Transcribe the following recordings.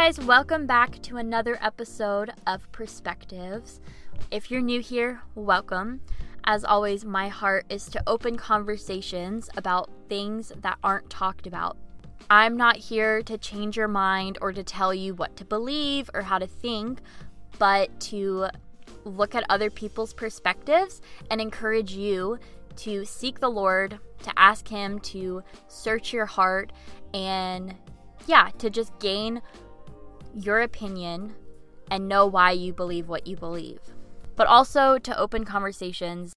guys, welcome back to another episode of Perspectives. If you're new here, welcome. As always, my heart is to open conversations about things that aren't talked about. I'm not here to change your mind or to tell you what to believe or how to think, but to look at other people's perspectives and encourage you to seek the Lord, to ask Him to search your heart, and yeah, to just gain your opinion and know why you believe what you believe. But also to open conversations.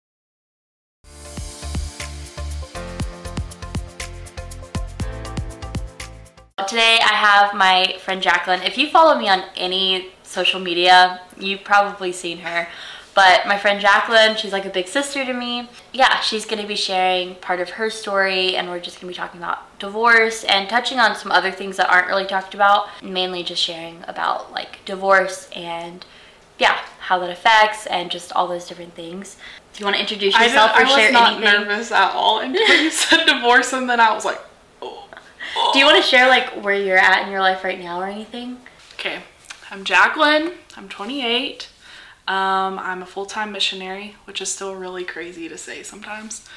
Today I have my friend Jaclyn. If you follow me on any social media, you've probably seen her. But my friend Jaclyn, she's like a big sister to me. Yeah, she's gonna be sharing part of her story, and we're just gonna be talking about divorce and touching on some other things that aren't really talked about. Mainly just sharing about like divorce and yeah, how that affects and just all those different things. Do you want to introduce yourself I, or I share was not nervous at all until you said divorce, and then I was like, oh. Do you want to share like where you're at in your life right now or anything? Okay, I'm Jaclyn. I'm 28. Um, I'm a full-time missionary, which is still really crazy to say sometimes.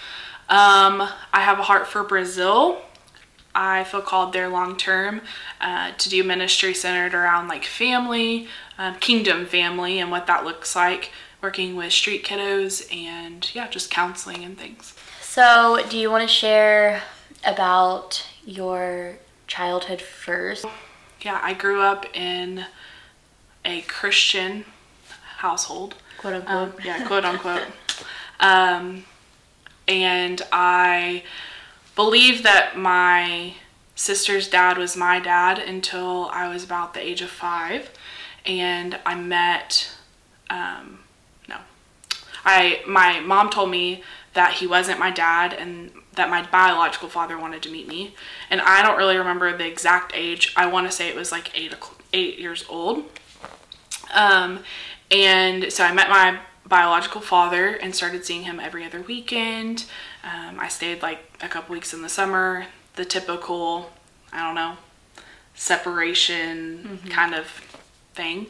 Um, I have a heart for Brazil. I feel called there long term uh, to do ministry centered around like family, um, kingdom family, and what that looks like. Working with street kiddos and yeah, just counseling and things. So, do you want to share about your childhood first? Yeah, I grew up in a Christian household. Quote unquote. Um, yeah, quote unquote. um, and I believe that my sister's dad was my dad until I was about the age of five. And I met, um, no, I, my mom told me that he wasn't my dad and that my biological father wanted to meet me. And I don't really remember the exact age. I want to say it was like eight, eight years old. Um, and so I met my biological father and started seeing him every other weekend. Um, I stayed like a couple weeks in the summer, the typical, I don't know, separation kind of thing.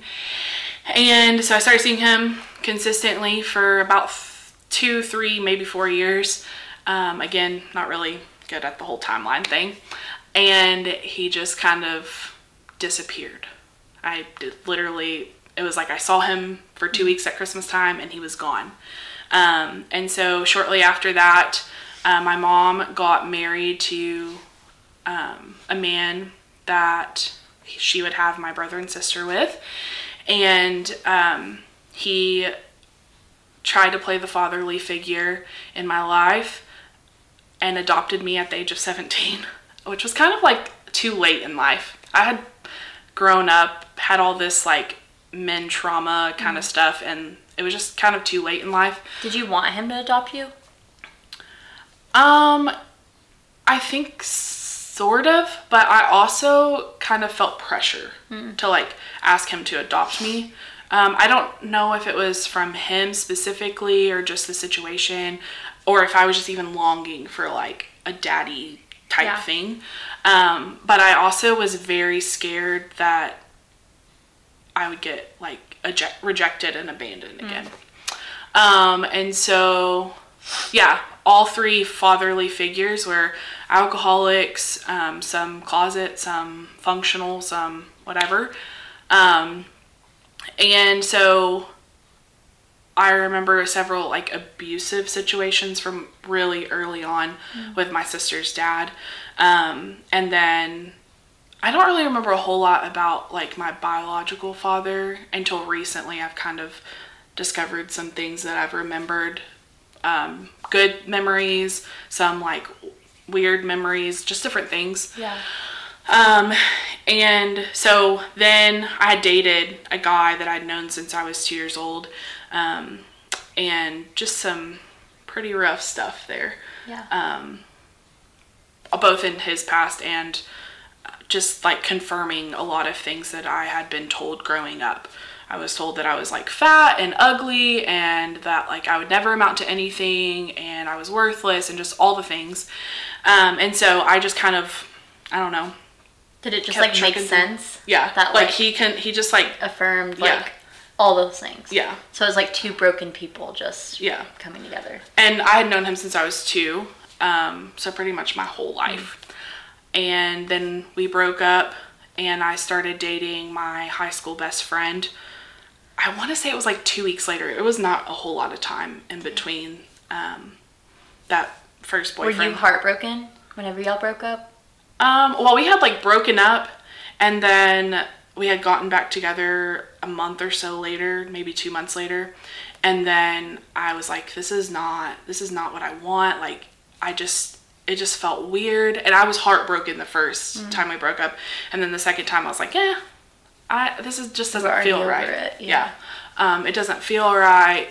And so I started seeing him consistently for about two, three, maybe four years. Um, again, not really good at the whole timeline thing. And he just kind of disappeared. I did literally, it was like I saw him for two weeks at Christmas time and he was gone. Um, and so shortly after that, uh, my mom got married to um, a man that she would have my brother and sister with. And um, he tried to play the fatherly figure in my life and adopted me at the age of 17, which was kind of like too late in life. I had grown up, had all this like men trauma kind of stuff, and it was just kind of too late in life. Did you want him to adopt you? Um, I think sort of, but I also kind of felt pressure to like ask him to adopt me. Um, I don't know if it was from him specifically or just the situation, or if I was just even longing for like a daddy type Yeah. thing. Um, but I also was very scared that I would get like eject- rejected and abandoned again. Um, and so, yeah, all three fatherly figures were alcoholics, um, some closet, some functional, some whatever. Um, and so I remember several like abusive situations from really early on with my sister's dad. Um, and then I don't really remember a whole lot about like my biological father until recently. I've kind of discovered some things that I've remembered um, good memories, some like weird memories, just different things. Yeah. Um, and so then I had dated a guy that I'd known since I was two years old, um, and just some pretty rough stuff there, Yeah. um, both in his past and just like confirming a lot of things that I had been told growing up. I was told that I was like fat and ugly and that like I would never amount to anything and I was worthless and just all the things. Um, and so I just kind of, I don't know, Did it just like make through. sense? Yeah, That like, like, he can he just like affirmed Yeah. like all those things. yeah So it was like two broken people just yeah. coming together. and I had known him since I was two, um, so pretty much my whole life. And then we broke up, and I started dating my high school best friend. I want to say it was like two weeks later. It was not a whole lot of time in between um, that first boyfriend. Were you heartbroken whenever y'all broke up? Um, well, we had like broken up, and then we had gotten back together a month or so later, maybe two months later, and then I was like, "This is not, this is not what I want." Like, I just, it just felt weird, and I was heartbroken the 1st time we broke up, and then the second time I was like, "Yeah, I this is just doesn't feel right." it, yeah, yeah. um, it doesn't feel right.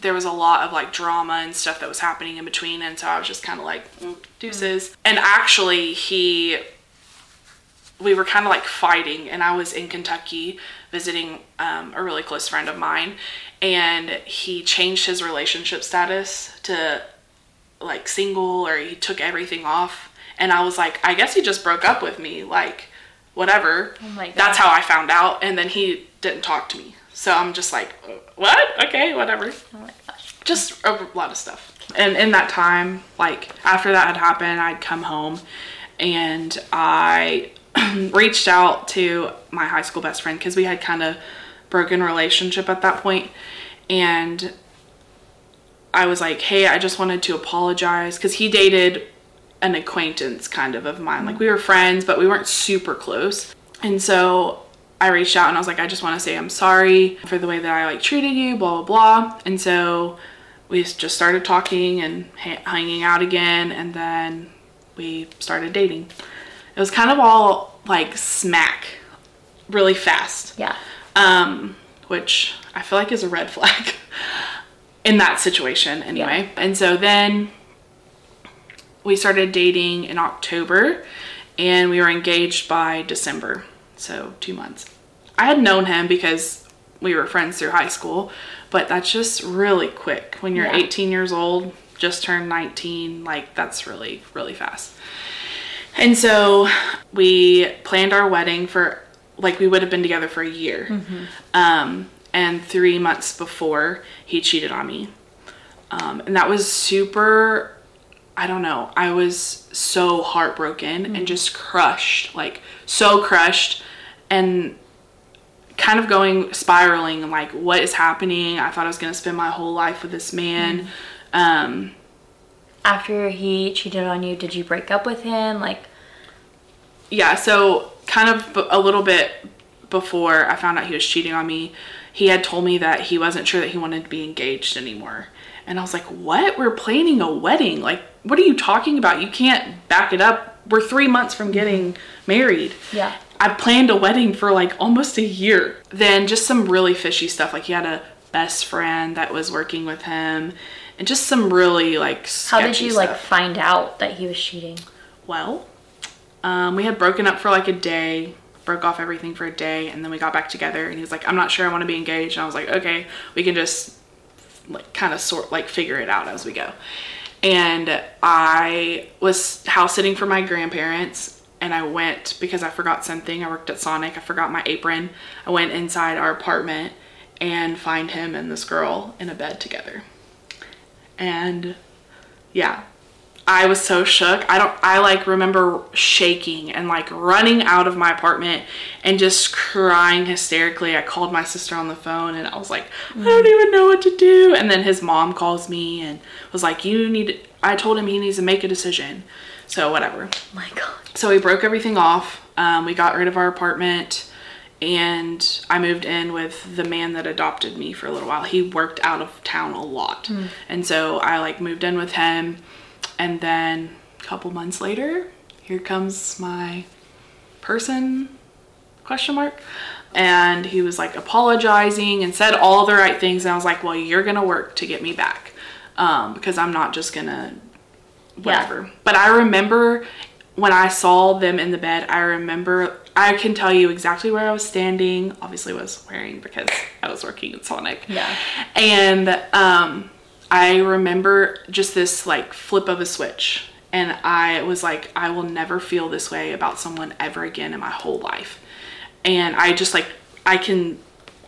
There was a lot of like drama and stuff that was happening in between, and so I was just kind of like mm, deuces. And actually, he, we were kind of like fighting, and I was in Kentucky visiting um, a really close friend of mine, and he changed his relationship status to like single, or he took everything off, and I was like, I guess he just broke up with me, like whatever. Oh my That's how I found out, and then he didn't talk to me. So I'm just like, "Uh, what? Okay, whatever. Oh my gosh. Just a lot of stuff. And in that time, like after that had happened, I'd come home and I reached out to my high school best friend because we had kind of broken relationship at that point and I was like, "Hey, I just wanted to apologize cuz he dated an acquaintance kind of of mine. Like we were friends, but we weren't super close." And so I reached out and I was like, "I just want to say I'm sorry for the way that I like treated you, blah blah blah." And so we just started talking and ha- hanging out again and then we started dating. It was kind of all like smack really fast Yeah. um, which I feel like is a red flag in that situation anyway. And so then we started dating in October and we were engaged by December, so two months. I had known him because we were friends through high school, but that's just really quick. When you're Yeah. 18 years old, just turned 19, like that's really, really fast. And so we planned our wedding for like we would have been together for a year. Um, and three months before he cheated on me. Um, and that was super, I don't know, I was so heartbroken and just crushed, like so crushed and kind of going spiraling like what is happening i thought i was going to spend my whole life with this man um After he cheated on you, did you break up with him? Like, yeah, so kind of a little bit before I found out he was cheating on me, he had told me that he wasn't sure that he wanted to be engaged anymore. And I was like, "What? We're planning a wedding. Like, what are you talking about? You can't back it up. We're 3 months from getting married." Yeah. I planned a wedding for like almost a year. Then just some really fishy stuff. Like he had a best friend that was working with him and just some really like how did you like find out that he was cheating? Well, um, we had broken up for like a day, broke off everything for a day, and then we got back together. And he was like, "I'm not sure I want to be engaged." And I was like, "Okay, we can just like kind of sort like figure it out as we go." And I was house sitting for my grandparents, and I went because I forgot something. I worked at Sonic. I forgot my apron. I went inside our apartment and find him and this girl in a bed together. And yeah, I was so shook. I don't I like remember shaking and like running out of my apartment and just crying hysterically. I called my sister on the phone and I was like, I don't even know what to do. And then his mom calls me and was like, You need I told him he needs to make a decision. So whatever. Oh my god. So we broke everything off. Um, we got rid of our apartment and I moved in with the man that adopted me for a little while. He worked out of town a lot. And so I like moved in with him and then a couple months later, here comes my person question mark and he was like apologizing and said all the right things and I was like, "Well, you're going to work to get me back." Um, because I'm not just going to whatever. But I remember when I saw them in the bed, I remember I can tell you exactly where I was standing. Obviously, was wearing because I was working at Sonic. Yeah. And um, I remember just this like flip of a switch, And I was like, I will never feel this way about someone ever again in my whole life. And I just like, I can,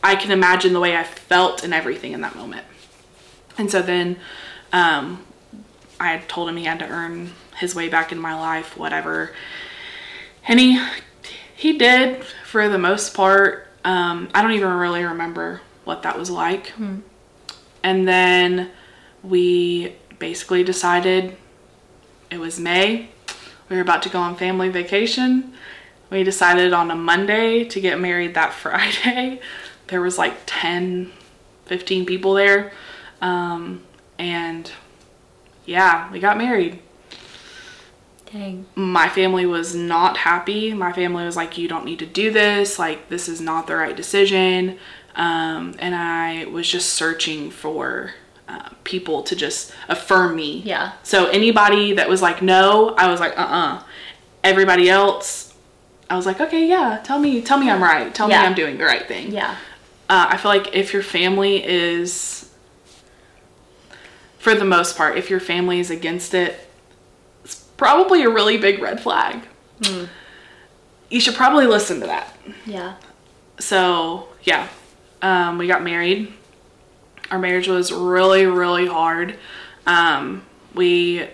I can imagine the way I felt and everything in that moment. And so then, um, I told him he had to earn his way back in my life, whatever. And he, he did for the most part. Um, I don't even really remember what that was like. And then we basically decided it was May. We were about to go on family vacation. We decided on a Monday to get married that Friday. There was like 10, 15 people there. Um, and yeah, we got married. Dang. My family was not happy. My family was like, you don't need to do this. Like, this is not the right decision. Um, and I was just searching for uh, people to just affirm me. Yeah. So anybody that was like, no, I was like, uh uh Everybody else, I was like, okay, yeah, tell me, tell me I'm right. Tell Yeah. me I'm doing the right thing. Yeah. Uh, I feel like if your family is, for the most part, if your family is against it, it's probably a really big red flag. You should probably listen to that. Yeah. So, yeah, um, we got married. Our marriage was really, really hard. Um, we,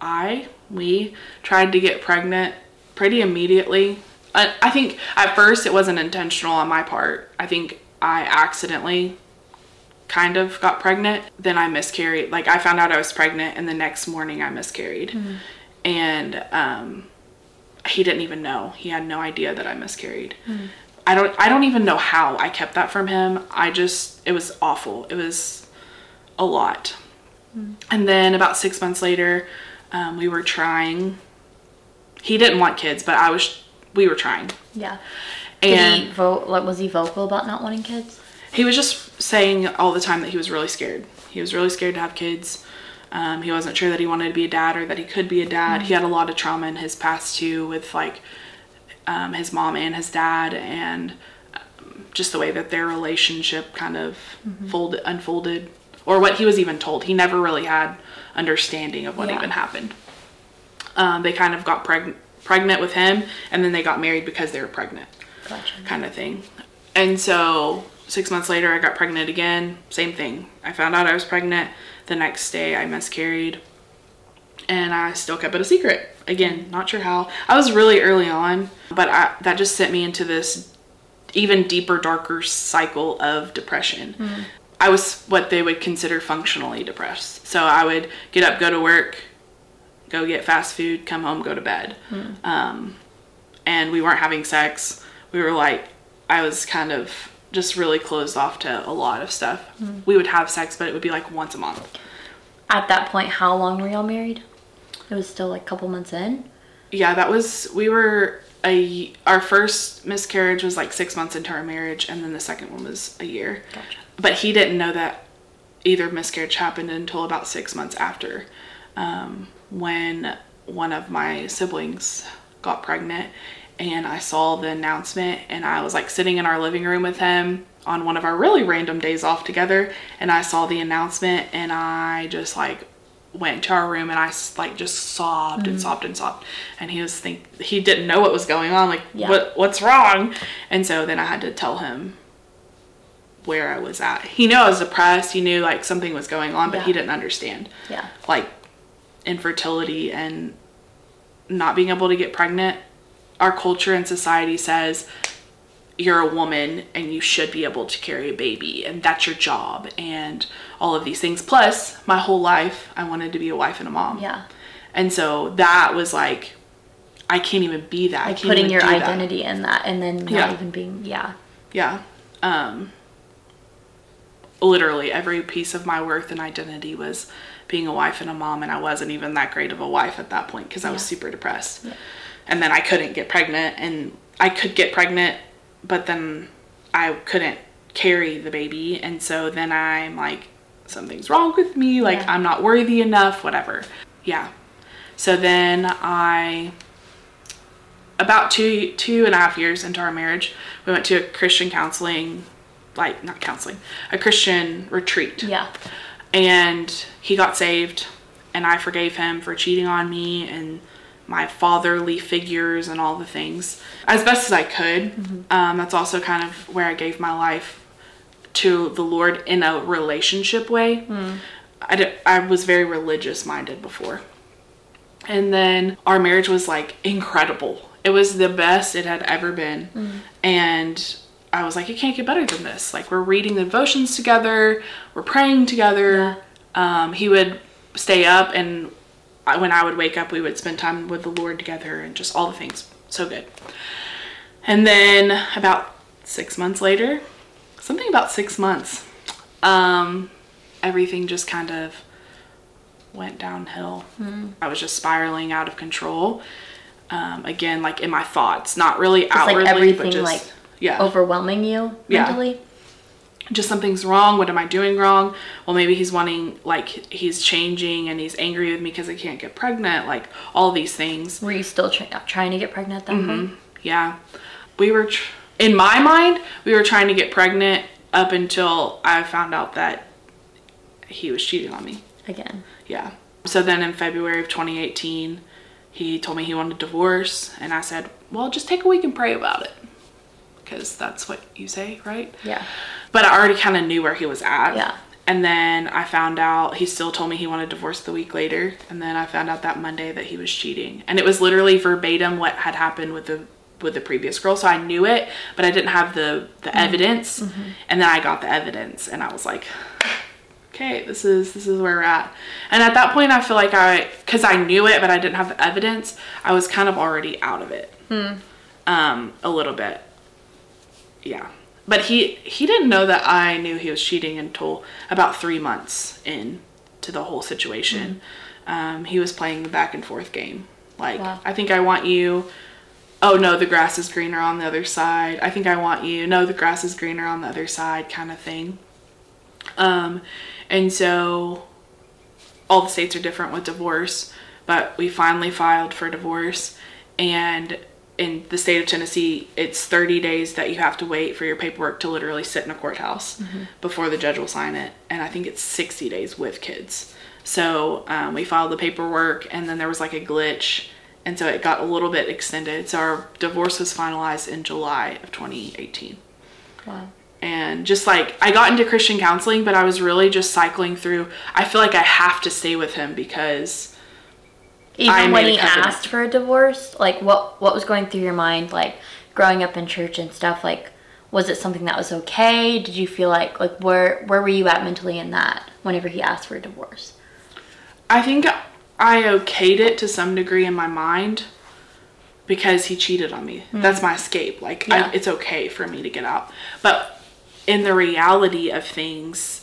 I, we tried to get pregnant pretty immediately. I, I think at first it wasn't intentional on my part. I think I accidentally kind of got pregnant. Then I miscarried. Like I found out I was pregnant, and the next morning I miscarried. And um, he didn't even know. He had no idea that I miscarried. I don't. I don't even know how I kept that from him. I just. It was awful. It was a lot. And then about six months later, um, we were trying. He didn't want kids, but I was. We were trying, Yeah. Did he vote? Like, was he vocal about not wanting kids? he was just saying all the time that he was really scared. He was really scared to have kids. Um, he wasn't sure that he wanted to be a dad or that he could be a dad. He had a lot of trauma in his past too, with like um, his mom and his dad, and um, just the way that their relationship kind of folded, unfolded, or what he was even told. He never really had understanding of what Yeah. even happened. Um, they kind of got preg- pregnant with him, and then they got married because they were pregnant Gotcha. kind of thing. And so six months later, I got pregnant again. Same thing. I found out I was pregnant. The next day, I miscarried. And I still kept it a secret. Again, not sure how. I was really early on, but I, that just sent me into this even deeper, darker cycle of depression. Hmm. I was what they would consider functionally depressed. So I would get up, go to work, go get fast food, come home, go to bed. Hmm. Um, and we weren't having sex. We were like, I was kind of just really closed off to a lot of stuff. Hmm. We would have sex, but it would be like once a month. At that point, how long were y'all married? It was still like a couple months in. Yeah, that was, we were a, our first miscarriage was like six months into our marriage, and then the second one was a year. Gotcha. But he didn't know that either miscarriage happened until about six months after, um, when one of my siblings got pregnant, and I saw the announcement, and I was like sitting in our living room with him on one of our really random days off together, and I saw the announcement, and I just like went to our room and I like just sobbed and mm-hmm. sobbed and sobbed and he was think he didn't know what was going on like Yeah. what what's wrong and so then I had to tell him where I was at. He knew I was depressed. He knew like something was going on, but he didn't understand Yeah. like infertility and not being able to get pregnant. Our culture and society says you're a woman and you should be able to carry a baby and that's your job and all of these things. Plus, my whole life I wanted to be a wife and a mom. Yeah. And so that was like I can't even be that. I Like can't putting your do that. identity in that and then not Yeah. even being, yeah. Yeah. Um literally every piece of my worth and identity was being a wife and a mom and I wasn't even that great of a wife at that point because I was super depressed. And then I couldn't get pregnant and I could get pregnant but then I couldn't carry the baby and so then I'm like something's wrong with me like Yeah. I'm not worthy enough whatever. Yeah. So then I about two two and a half years into our marriage, we went to a Christian counseling, like not counseling, a Christian retreat, Yeah. and he got saved, and I forgave him for cheating on me and my fatherly figures and all the things as best as I could. Um, that's also kind of where I gave my life to the Lord in a relationship way. I, did, I was very religious minded before. And then our marriage was like incredible. It was the best it had ever been. And I was like, it can't get better than this. Like, we're reading the devotions together, we're praying together. Um, he would stay up, and I, when I would wake up, we would spend time with the Lord together and just all the things. So good. And then about six months later, something about six months, um, everything just kind of went downhill. I was just spiraling out of control. Um, again, like in my thoughts, not really like outwardly, everything, but just like, yeah, Overwhelming you Yeah. Just something's wrong. What am I doing wrong? Well, maybe he's wanting like he's changing and he's angry with me because I can't get pregnant. Like all these things. Were you still try- trying to get pregnant at that mm-hmm. point? Yeah, we were tr- in my mind we were trying to get pregnant up until I found out that he was cheating on me. Again. Yeah. So then in February of 2018, he told me he wanted a divorce, and I said, "Well, just take a week and pray about it." Because that's what you say, right? Yeah. But I already kind of knew where he was at. Yeah. And then I found out he still told me he wanted divorce the week later. And then I found out that Monday that he was cheating. And it was literally verbatim what had happened with the with the previous girl. So I knew it, but I didn't have the the mm-hmm. evidence. Mm-hmm. And then I got the evidence and I was like, okay, this is this is where we're at. And at that point I feel like I cuz I knew it but I didn't have the evidence, I was kind of already out of it. Hmm. Um a little bit yeah. But he he didn't know that i knew he was cheating until about three months in to the whole situation. Um, he was playing the back and forth game. Like Wow. i think i want you oh no the grass is greener on the other side. I think i want you no the grass is greener on the other side kind of thing. Um, and so all the states are different with divorce, but we finally filed for divorce. And in the state of Tennessee, it's 30 days that you have to wait for your paperwork to literally sit in a courthouse before the judge will sign it. And I think it's 60 days with kids. So um, we filed the paperwork, and then there was like a glitch. And so it got a little bit extended. So our divorce was finalized in July of 2018 Wow. and just like I got into Christian counseling, but I was really just cycling through. I feel like I have to stay with him because Even I when he asked for a divorce, like what what was going through your mind, like growing up in church and stuff, like was it something that was okay? Did you feel like like where where were you at mentally in that whenever he asked for a divorce? I think I okayed it to some degree in my mind because he cheated on me. Hmm. That's my escape. Like Yeah. I, it's okay for me to get out, but in the reality of things.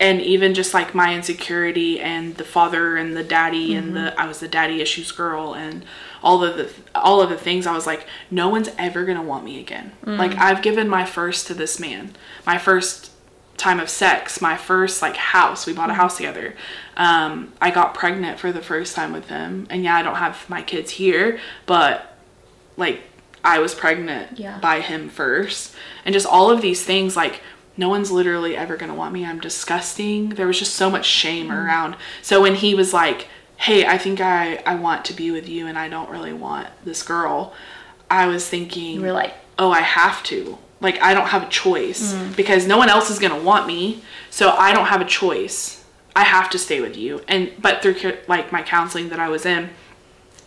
And even just like my insecurity and the father and the daddy and the mm-hmm. I was the daddy issues girl and all of the all of the things I was like no one's ever going to want me again. Mm. Like I've given my first to this man. My first time of sex, my first like house. We bought a mm. house together. Um, I got pregnant for the first time with him, and yeah, I don't have my kids here, but like I was pregnant Yeah. by him first, and just all of these things. Like no one's literally ever gonna want me. I'm disgusting. There was just so much shame mm-hmm. around. So when he was like, "Hey, I think I I want to be with you, and I don't really want this girl," I was thinking, You were like, oh, I have to. Like, I don't have a choice mm-hmm. because no one else is going to want me. So I don't have a choice. I have to stay with you. And, but through like my counseling that I was in,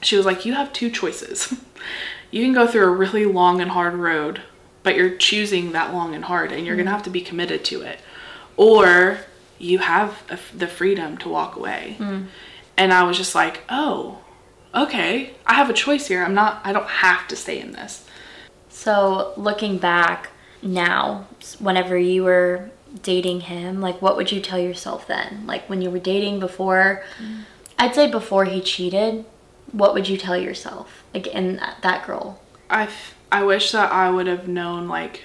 she was like, you have two choices. you can go through a really long and hard road, but you're choosing that long and hard and you're going to have to be committed to it. Or you have a, the freedom to walk away. Mm. And I was just like, oh, okay, I have a choice here. I'm not, I don't have to stay in this. So looking back now, whenever you were dating him, like what would you tell yourself then? Like when you were dating before, mm. I'd say before he cheated, what would you tell yourself? Like in that, that girl. I, f- I wish that I would have known like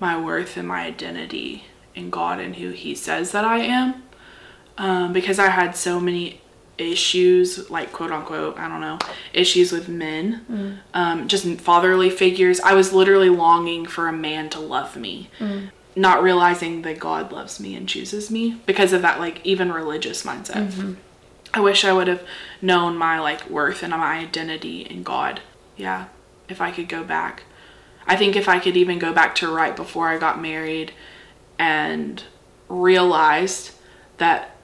my worth and my identity in God and who He says that I am. Um, because I had so many issues, like quote unquote, I don't know, issues with men, um, just fatherly figures. I was literally longing for a man to love me, not realizing that God loves me and chooses me because of that, like, even religious mindset. I wish I would have known my like worth and my identity in God. Yeah, if I could go back. I think if I could even go back to right before I got married and realized that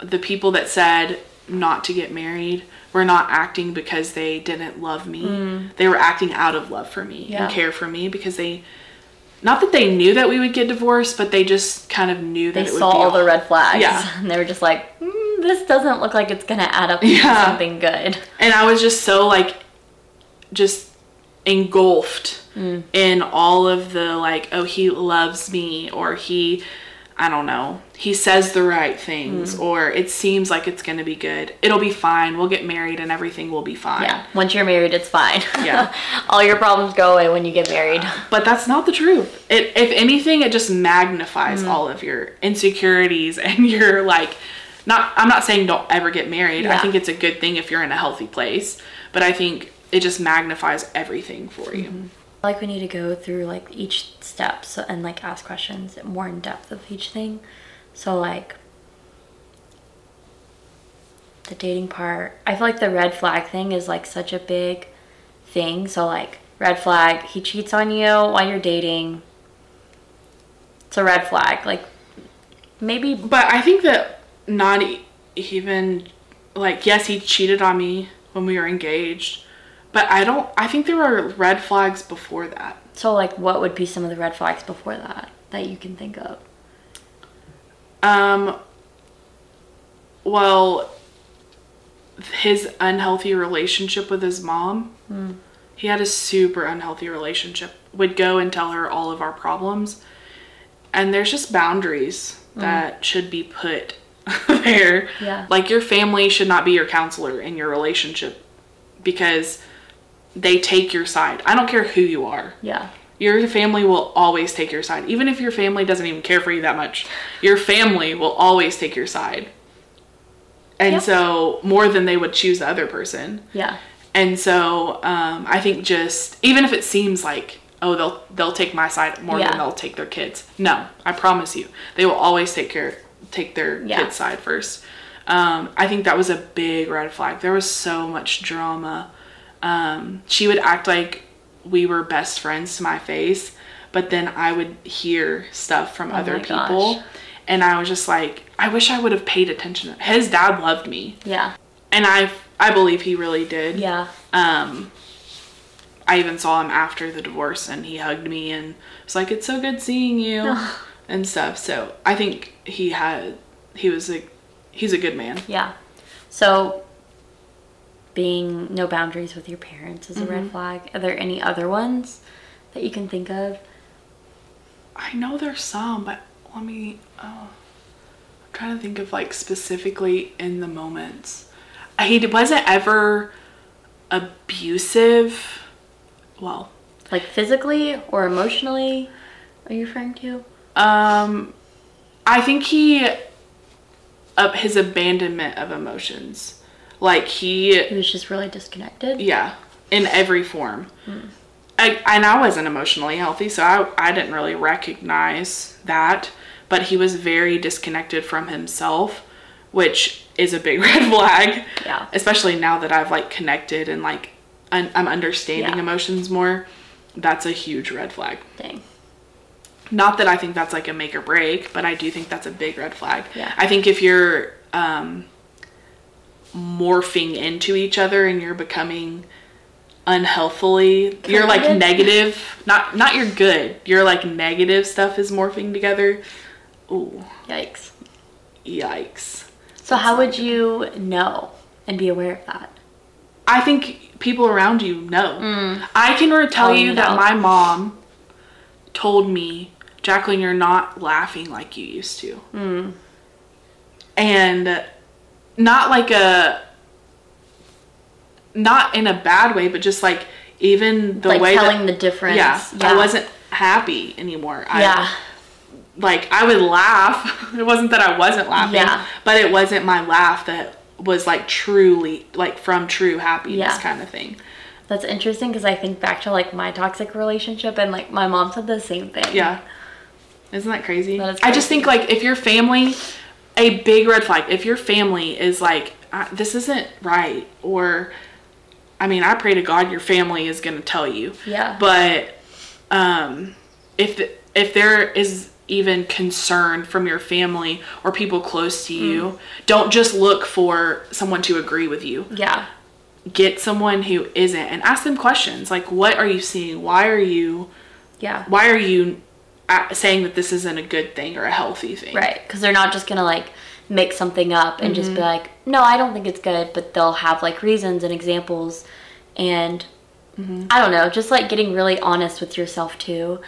the people that said not to get married were not acting because they didn't love me. They were acting out of love for me Yeah. and care for me because they not that they knew that we would get divorced, but they just kind of knew that They it would saw all the red flags. Yeah. And they were just like, mm, this doesn't look like it's going to add up to Yeah. something good. and I was just so like just engulfed Mm. in all of the like oh he loves me or he I don't know he says the right things Mm. or it seems like it's going to be good it'll be fine we'll get married and everything will be fine Yeah. Once you're married, it's fine. Yeah. all your problems go away when you get married. but that's not the truth it if anything it just magnifies Mm. all of your insecurities and your like not i'm not saying don't ever get married i think it's a good thing if you're in a healthy place but i think it just magnifies everything for you Mm-hmm. Like we need to go through like each step so, and like ask questions more in depth of each thing. So like the dating part, I feel like the red flag thing is like such a big thing. So like red flag, he cheats on you while you're dating. It's a red flag. Like maybe but i think that not even like yes he cheated on me when we were engaged but i don't i think there were red flags before that so like what would be some of the red flags before that that you can think of? Um, well, his unhealthy relationship with his mom. He had a super unhealthy relationship. Would go and tell her all of our problems. And there's just boundaries that should be put there. Yeah. Like your family should not be your counselor in your relationship because they take your side. I don't care who you are Yeah. your family will always take your side. Even if your family doesn't even care for you that much, your family will always take your side. And Yep. so, more than they would choose the other person. Yeah. And so, um, I think just even if it seems like oh they'll they'll take my side more Yeah. than they'll take their kids. No, I promise you, they will always take care take their Yeah. kids' side first. Um, I think that was a big red flag. There was so much drama. Um, she would act like we were best friends to my face, but then I would hear stuff from other Oh gosh. people, and I was just like, I wish I would have paid attention. His dad loved me, Yeah. and I I believe he really did. Yeah. Um, I even saw him after the divorce, and he hugged me and was like, "It's so good seeing you," and stuff. So I think he had he was a he's a good man. Yeah. So being no boundaries with your parents is a Mm-hmm. red flag. Are there any other ones that you can think of? I know there's some, but let me. Oh, I'm trying to think of like specifically in the moments. He wasn't ever abusive. Well, Like physically or emotionally? Are you referring to? um, I think he, uh, his abandonment of emotions, like he He was just really disconnected. Yeah, in every form. I, and I wasn't emotionally healthy, so I, I didn't really recognize that. But he was very disconnected from himself, which is a big red flag. Yeah. Especially now that I've like connected and like un- I'm understanding Yeah. emotions more. That's a huge red flag. Dang. Not that I think that's like a make or break, but I do think that's a big red flag. Yeah. I think if you're um, morphing into each other and you're becoming unhealthily, you're like negative. Not not you're good. You're like negative stuff is morphing together. Ooh, Yikes. yikes. So how would you know and be aware of that? I think people around you know. Mm. I can tell oh, Calling you that my mom told me, Jaclyn, you're not laughing like you used to. Mm. And not like a, not in a bad way, but just like even the like way telling that, the difference. yeah, I wasn't happy anymore. I, Yeah. like I would laugh. It wasn't that I wasn't laughing, Yeah. but it wasn't my laugh that was like truly like from true happiness Yeah. kind of thing. That's interesting because I think back to like my toxic relationship and like my mom said the same thing. Yeah. Isn't that crazy? That is I just think like if your family a big red flag. If your family is like, "Uh, this isn't right, or, I mean, I pray to God your family is going to tell you. Yeah. But um, if the, if there is even concern from your family or people close to you, Mm. don't just look for someone to agree with you. Yeah. Get someone who isn't and ask them questions like, "What are you seeing? Why are you?" Yeah. why are you saying that this isn't a good thing or a healthy thing? Right. Because they're not just going to like make something up and just be mm-hmm. like, no, I don't think it's good. But they'll have like reasons and examples. And mm-hmm. I don't know, just like getting really honest with yourself too.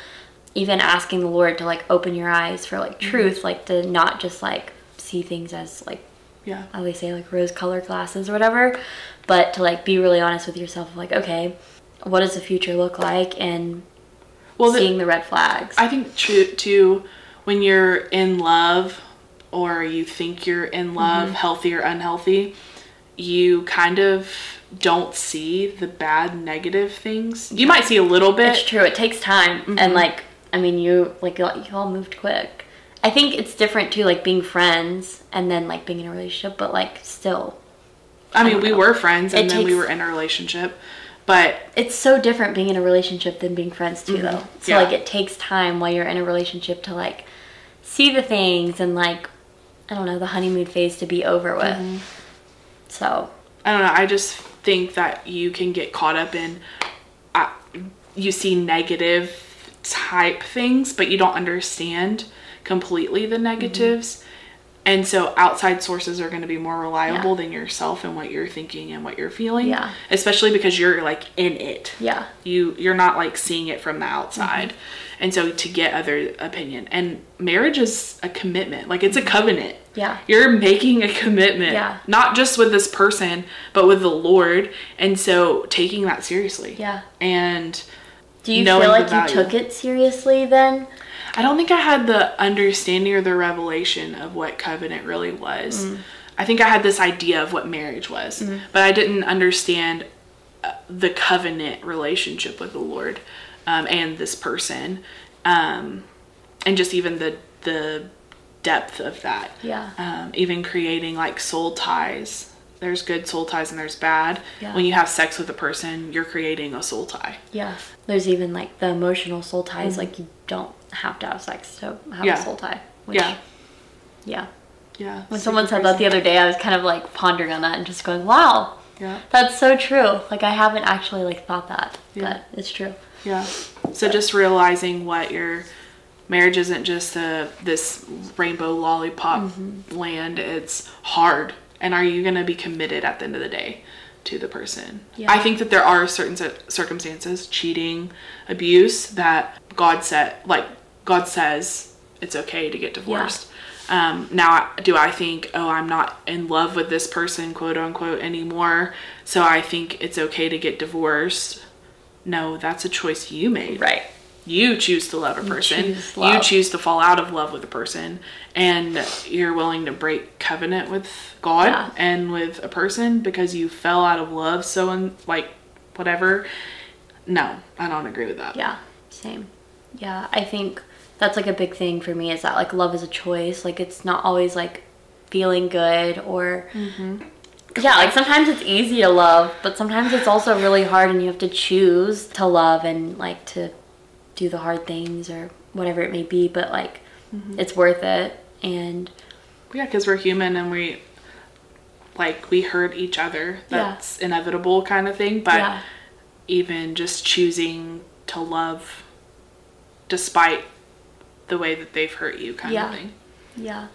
Even asking the Lord to like open your eyes for like mm-hmm. truth, like to not just like see things as like Yeah. I always say like rose colored glasses or whatever, but to like be really honest with yourself, like, okay, what does the future look like? And Well, seeing the red flags. I think too, too, when you're in love or you think you're in love, Mm-hmm. healthy or unhealthy, you kind of don't see the bad negative things. You might see a little bit. It's true. It takes time, Mm-hmm. and like I mean, you like you all, you all moved quick. I think it's different too, like being friends and then like being in a relationship, but like still, I mean, we know. were friends and It then we were in a relationship, but it's so different being in a relationship than being friends too, though. So Mm-hmm. Yeah. like it takes time while you're in a relationship to like see the things and like I don't know the honeymoon phase to be over with. Mm-hmm. So I don't know. I just think that you can get caught up in, uh, you see negative type things, but you don't understand completely Mm-hmm. the negatives. And so outside sources are going to be more reliable Yeah. than yourself and what you're thinking and what you're feeling. Yeah. Especially because you're like in it. yeah, You you're not like seeing it from the outside. Mm-hmm. And so to get other opinion and marriage is a commitment. Like it's a covenant. Yeah. You're making a commitment. Yeah. Not just with this person, but with the Lord. And so taking that seriously. yeah. And Do you feel like you took it seriously then? I don't think I had the understanding or the revelation of what covenant really was. Mm. I think I had this idea of what marriage was, but I didn't understand uh, the covenant relationship with the Lord um, and this person, um, and just even the the depth of that. Yeah. Um, even creating like soul ties. There's good soul ties and there's bad. Yeah. When you have sex with a person, you're creating a soul tie. Yeah. There's even like the emotional soul ties. Like you don't have to have sex to have. Yeah. a soul tie. Which, Yeah. Yeah. Yeah. When someone said that the other day, I was kind of like pondering on that and just going, "Wow, Yeah. that's so true." Like I haven't actually like thought that, Yeah. but it's true. Yeah. So just realizing what your marriage isn't just a this rainbow lollipop Mm-hmm. land. It's hard. And are you going to be committed at the end of the day to the person? Yeah. I think that there are certain circumstances, cheating, abuse that God set, like God says it's okay to get divorced. Um, now, do I think, oh, I'm not in love with this person, quote unquote, anymore, so I think it's okay to get divorced? No, that's a choice you made. Right. You choose to love a person. choose You choose to fall out of love with a person, and you're willing to break covenant with God Yeah. and with a person because you fell out of love. So, and like, whatever. No, I don't agree with that. Yeah. Same. Yeah. I think that's like a big thing for me is that like love is a choice. Like it's not always like feeling good or. Mm-hmm. Yeah, like sometimes it's easy to love, but sometimes it's also really hard, and you have to choose to love and like to do the hard things or whatever it may be. But like, Mm-hmm. it's worth it, and Yeah, because we're human and we like we hurt each other. Yeah. That's inevitable kind of thing. But yeah, even just choosing to love despite the way that they've hurt you kind Yeah. of thing. yeah.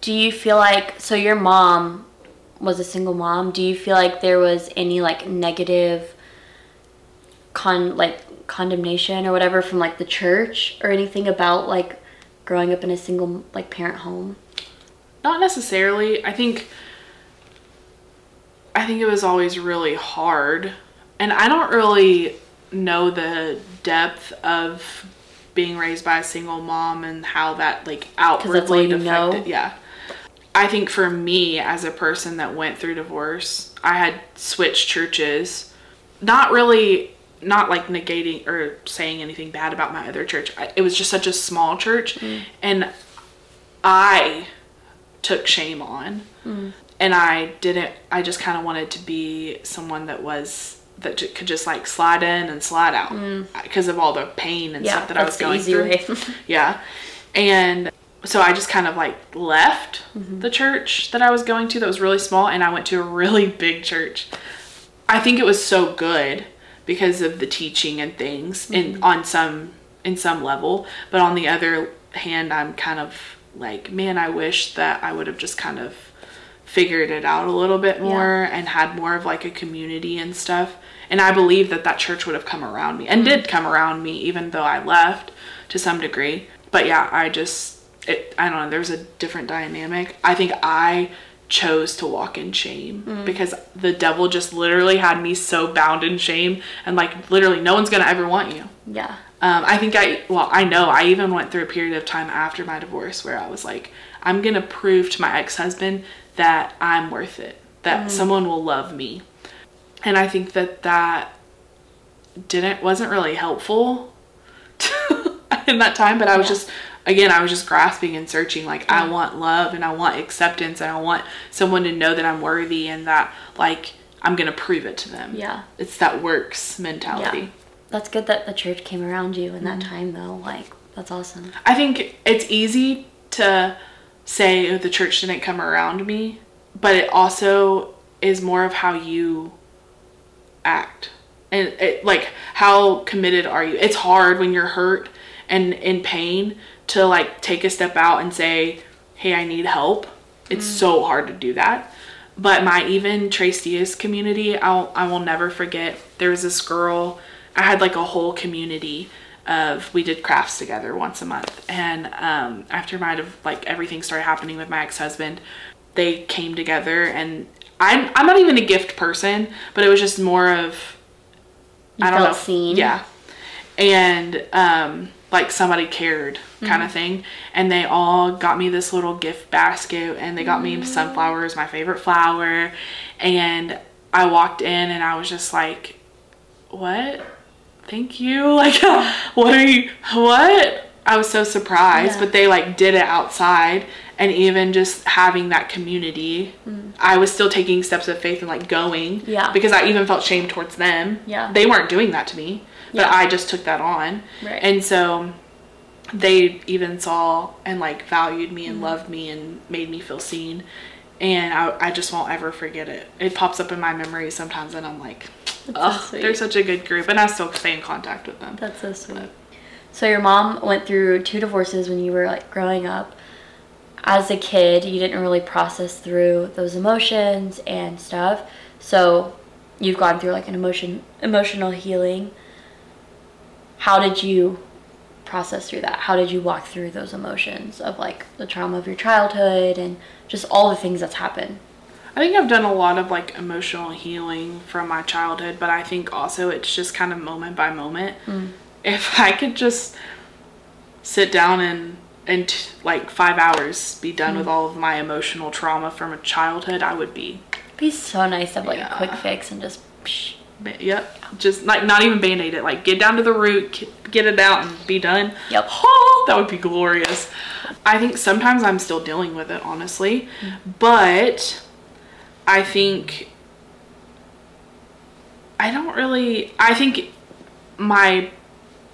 Do you feel like so? Your mom was a single mom. Do you feel like there was any like negative con like condemnation or whatever from like the church or anything about like growing up in a single like parent home? Not necessarily. I think I think it was always really hard. And I don't really know the depth of being raised by a single mom and how that like outwardly affected. know? Yeah. I think for me as a person that went through divorce, I had switched churches. Not really not like negating or saying anything bad about my other church. I, it was just such a small church and I took shame on. And I didn't, I just kind of wanted to be someone that was, that could just like slide in and slide out because of all the pain and Yeah, stuff that I was going through. yeah. And so I just kind of like left Mm-hmm. the church that I was going to that was really small and I went to a really big church. I think it was so good because of the teaching and things Mm-hmm. in on some in some level, but on the other hand I'm kind of like, man, I wish that I would have just kind of figured it out a little bit more and had more of like a community and stuff. And I believe that that church would have come around me and did come around me even though I left to some degree. But yeah, I just it I don't know, there's a different dynamic. I think I chose to walk in shame because the devil just literally had me so bound in shame and like literally no one's going to ever want you. yeah. Um, I think I, well, I know I even went through a period of time after my divorce where I was like, I'm going to prove to my ex husband that I'm worth it, that someone will love me. And I think that that didn't, wasn't really helpful in that time, but I was Yeah. just, again, I was just grasping and searching. Like, I want love and I want acceptance and I want someone to know that I'm worthy and that, like, I'm going to prove it to them. Yeah. It's that works mentality. Yeah. That's good that the church came around you in Mm-hmm. that time, though. Like, that's awesome. I think it's easy to say oh, the church didn't come around me, but it also is more of how you act and it, like how committed are you. It's hard when you're hurt and in pain to like take a step out and say, "Hey, I need help." It's so hard to do that. But my even Trace community, I'll I will never forget. There was this girl. I had like a whole community of we did crafts together once a month, and um, after my like everything started happening with my ex husband, they came together, and I'm I'm not even a gift person, but it was just more of You I don't know. seen. Yeah. And um like somebody cared kind Mm-hmm. of thing. And they all got me this little gift basket and they got Mm. me sunflowers, my favorite flower. And I walked in and I was just like, What? Thank you. Like what are you what? I was so surprised, Yeah. but they like did it outside and even just having that community, I was still taking steps of faith and like going. Mm. Yeah. Because I even felt shame towards them. Yeah. They weren't doing that to me, but Yeah. I just took that on. Right. And so they even saw and like valued me and Mm-hmm. loved me and made me feel seen. And I, I just won't ever forget it. It pops up in my memory sometimes and I'm like, oh, sweet. they're such a good group. And I still stay in contact with them. That's so sweet. So your mom went through two divorces when you were like growing up. As a kid, you didn't really process through those emotions and stuff. So you've gone through like an emotion emotional healing. How did you process through that? How did you walk through those emotions of like the trauma of your childhood and just all the things that's happened? I think I've done a lot of like emotional healing from my childhood, but I think also it's just kind of moment by moment. Mm. If I could just sit down and and t- like five hours be done with hmm. all of my emotional trauma from a childhood, I would be. It'd be so nice to have like Yeah. a quick fix and just psh, Yep, just like not even band aid it. Like get down to the root, get it out, and be done. Yep. Oh, that would be glorious. I think sometimes I'm still dealing with it, honestly, hmm. but I think I don't really. I think my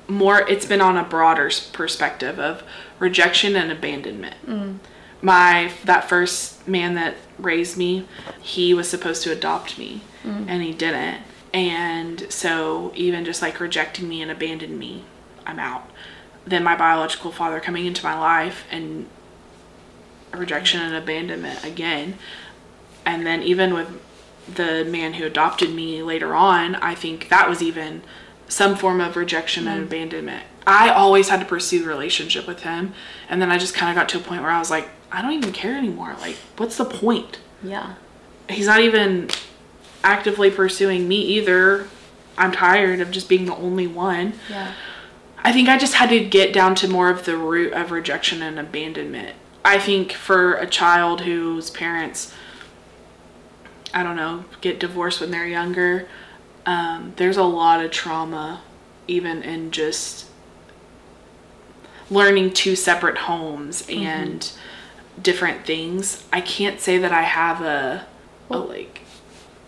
more it's been on a broader perspective of rejection and abandonment. My that first man that raised me, he was supposed to adopt me and he didn't. And so even just like rejecting me and abandoning me, I'm out. Then my biological father coming into my life and rejection and abandonment again. And then even with the man who adopted me later on, I think that was even some form of rejection and mm. abandonment. I always had to pursue the relationship with him, and then I just kind of got to a point where I was like, I don't even care anymore. Like, what's the point? yeah. He's not even actively pursuing me either. I'm tired of just being the only one. Yeah. I think I just had to get down to more of the root of rejection and abandonment. I think for a child whose parents, I don't know, get divorced when they're younger, um, there's a lot of trauma, even in just learning two separate homes and different things. I can't say that I have a, a like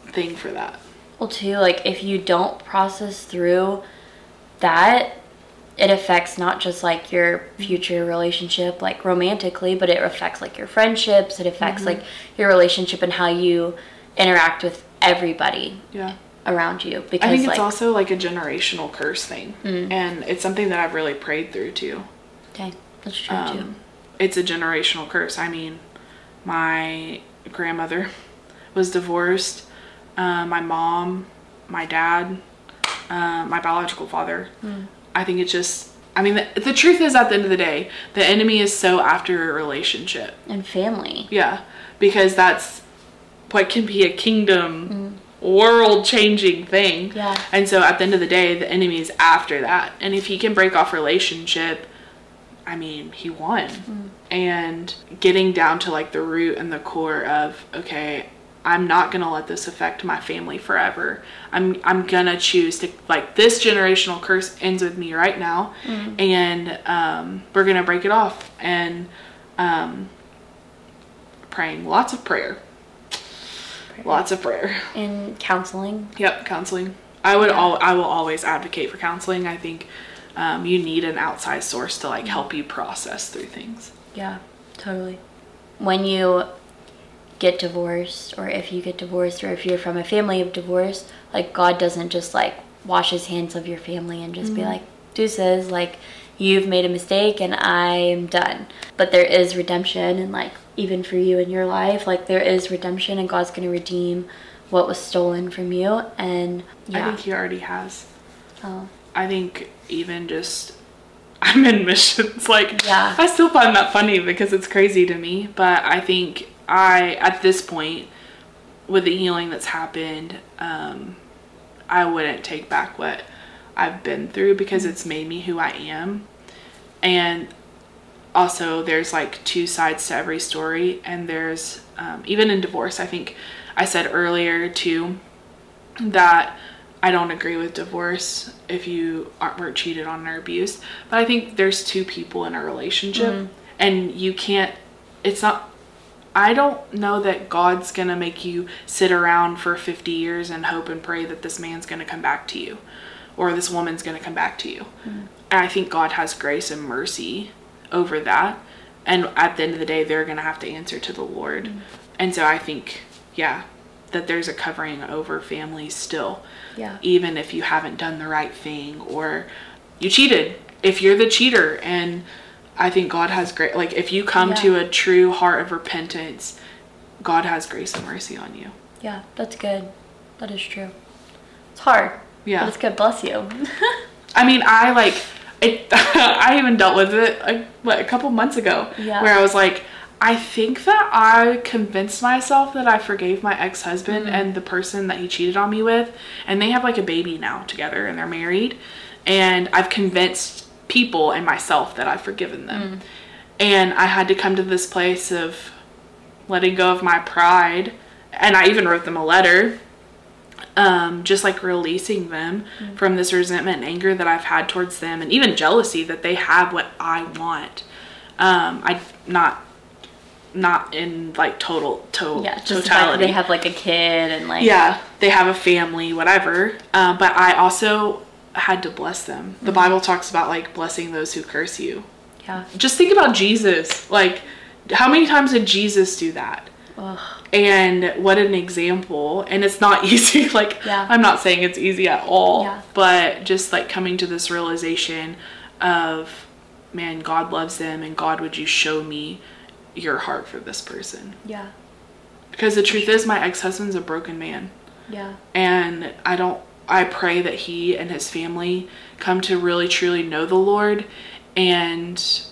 thing for that. Well, too, like if you don't process through that, it affects not just like your future relationship, like romantically, but it affects like your friendships. It affects Mm-hmm. like your relationship and how you interact with everybody Yeah. Around you. Because I think it's like, also like a generational curse thing. And it's something that I've really prayed through too. okay, that's true too. Um, it's a generational curse. I mean, my grandmother was divorced. Uh, my mom, my dad, uh, my biological father. I think it's just. I mean, the, the truth is, at the end of the day, the enemy is so after a relationship. And family. Yeah, because that's what can be a kingdom, world changing thing. Yeah. And so at the end of the day, the enemy is after that. And if he can break off relationship, I mean, he won. And getting down to like the root and the core of, okay, I'm not gonna let this affect my family forever. I'm I'm gonna choose to like this generational curse ends with me right now, and um, we're gonna break it off. And um, praying, lots of prayer, lots of prayer. And counseling. Yep, counseling. I would Yeah. all I will always advocate for counseling. I think um, you need an outside source to like help you process through things. Yeah, totally. When you get divorced, or if you get divorced, or if you're from a family of divorce, like God doesn't just like wash his hands of your family and just be like, deuces, like you've made a mistake and I'm done. But there is redemption, and like even for you in your life, like there is redemption, and God's gonna redeem what was stolen from you. And I think he already has. oh, I think even just I'm in missions. Like Yeah. I still find that funny because it's crazy to me. But I think I at this point, with the healing that's happened, um, I wouldn't take back what I've been through because it's made me who I am. And also there's like two sides to every story and there's um, even in divorce i think i said earlier too that i don't agree with divorce if you aren't were cheated on or abused but i think there's two people in a relationship and you can't it's not i don't know that god's gonna make you sit around for 50 years and hope and pray that this man's gonna come back to you or this woman's gonna come back to you. And i think god has grace and mercy over that and at the end of the day they're going to have to answer to the lord mm-hmm. and so i think yeah that there's a covering over families still yeah, even if you haven't done the right thing or you cheated if you're the cheater and i think god has great like if you come Yeah. to a true heart of repentance god has grace and mercy on you yeah, that's good. That is true. It's hard. Yeah. But it's good. Bless you. I mean, I like it. I even dealt with it like what a couple months ago, Yeah. where I was like, I think that I convinced myself that I forgave my ex husband mm. and the person that he cheated on me with, and they have like a baby now together and they're married, and I've convinced people and myself that I've forgiven them, mm. and I had to come to this place of letting go of my pride, and I even wrote them a letter um, just like releasing them from this resentment and anger that I've had towards them, and even jealousy that they have what I want. Um, I not not in like total total Yeah, just the fact that totality. they have like a kid and like yeah, they have a family, whatever. Uh, but I also had to bless them. The Bible talks about like blessing those who curse you. yeah. Just think about Jesus. Like, how many times did Jesus do that? Ugh. and what an example and it's not easy like Yeah. i'm not saying it's easy at all Yeah. but just like coming to this realization of man god loves them and god would you show me your heart for this person Yeah. because the truth is my ex-husband's a broken man Yeah. and i don't i pray that he and his family come to really truly know the lord and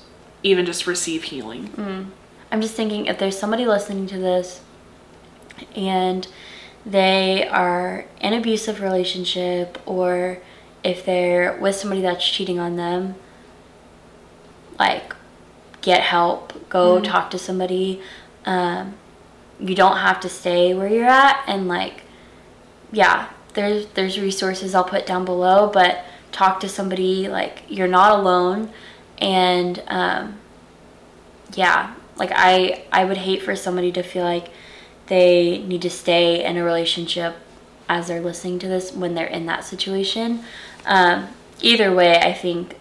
even just receive healing mm. I'm just thinking if there's somebody listening to this and they are in an abusive relationship or if they're with somebody that's cheating on them, like get help, go talk to somebody. Um, you don't have to stay where you're at and like yeah, there's there's resources I'll put down below, but talk to somebody like you're not alone and um, yeah, Like I I would hate for somebody to feel like they need to stay in a relationship as they're listening to this when they're in that situation. Um, either way, I think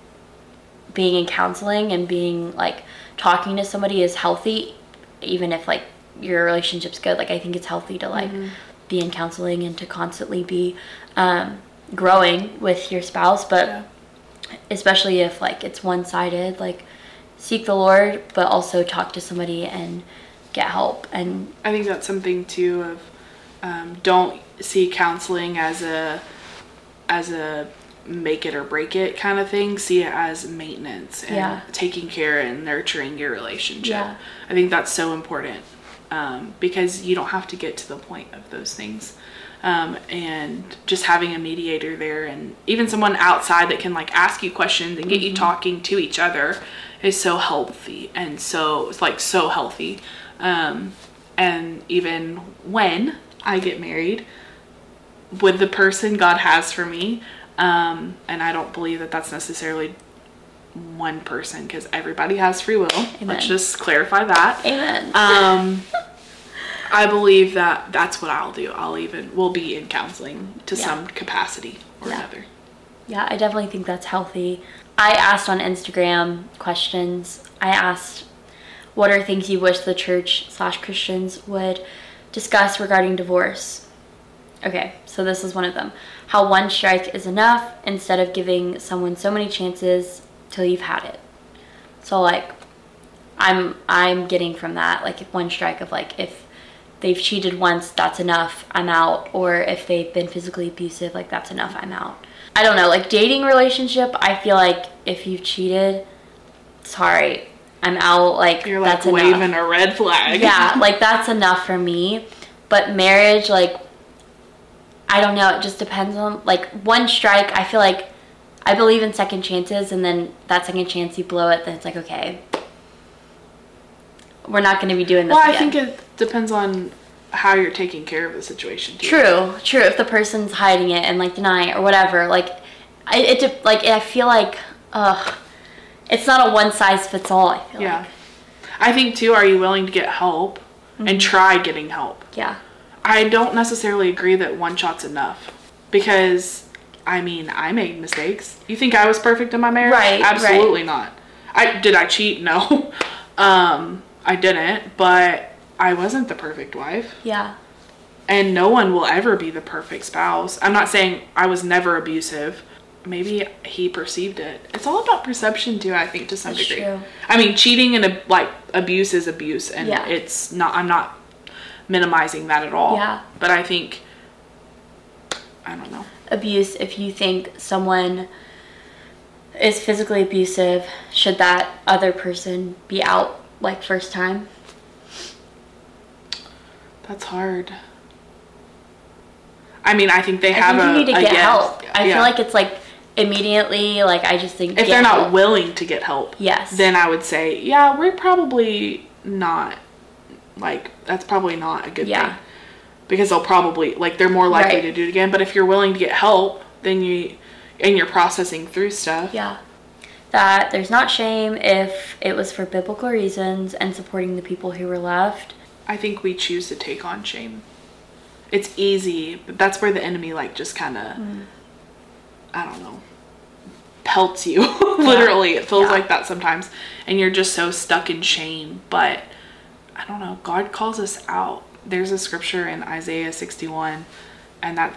being in counseling and being like talking to somebody is healthy, even if like your relationship's good. Like I think it's healthy to like Mm-hmm. be in counseling and to constantly be um, growing with your spouse, but Yeah. especially if like it's one sided, like seek the Lord, but also talk to somebody and get help and I think that's something too of um, don't see counseling as a as a make it or break it kind of thing. See it as maintenance and Yeah. taking care and nurturing your relationship. Yeah. I think that's so important um, because you don't have to get to the point of those things. Um, and just having a mediator there and even someone outside that can like ask you questions and get you talking to each other is so healthy and so it's like so healthy um, and even when i get married with the person god has for me um, and i don't believe that that's necessarily one person because everybody has free will Amen. let's just clarify that amen. um, I believe that that's what I'll do. I'll even we'll be in counseling to Yeah. some capacity or Yeah. another. Yeah, I definitely think that's healthy. I asked on Instagram questions. I asked, "What are things you wish the church slash Christians would discuss regarding divorce?" Okay, so this is one of them. How one strike is enough instead of giving someone so many chances till you've had it. So like, I'm I'm getting from that like one strike of like if they've cheated once, that's enough, I'm out. Or if they've been physically abusive, like that's enough, I'm out. I don't know, like dating relationship, I feel like if you've cheated, sorry, I'm out. Like You're like that's waving enough. a red flag. Yeah, like that's enough for me. But marriage, like I don't know, it just depends on like one strike. I feel like I believe in second chances, and then that second chance you blow it, then it's like okay, we're not going to be doing this. well, I again. think it depends on how you're taking care of the situation. Too. True, true. If the person's hiding it and like denying it or whatever, like, I it like I feel like, ugh, it's not a one size fits all. I feel Yeah. like, I think too. Are you willing to get help Mm-hmm. and try getting help? yeah, I don't necessarily agree that one shot's enough because I mean I made mistakes. You think I was perfect in my marriage? Right, right. Absolutely not. I did I cheat? No. um, I didn't, but I wasn't the perfect wife. yeah, And no one will ever be the perfect spouse. I'm not saying I was never abusive. Maybe he perceived it. It's all about perception too, I think to some That's degree. true. I mean, cheating and like abuse is abuse and Yeah. it's not I'm not minimizing that at all. Yeah. But I think I don't know. abuse. If you think someone is physically abusive, should that other person be out like first time? That's hard. I mean, I think they I have think a you need to get yes. help. I Yeah. feel like it's like immediately. Like I just think if they're not help. willing to get help, Yes. then I would say, yeah, we're probably not like that's probably not a good Yeah. thing because they'll probably like they're more likely Right. to do it again. But if you're willing to get help, then you and you're processing through stuff. Yeah. That there's not shame if it was for biblical reasons and supporting the people who were left. I think we choose to take on shame. It's easy, but that's where the enemy like just kind of I don't know pelts you. Literally, it feels Yeah. like that sometimes and you're just so stuck in shame, but I don't know, God calls us out. There's a scripture in Isaiah 61 and that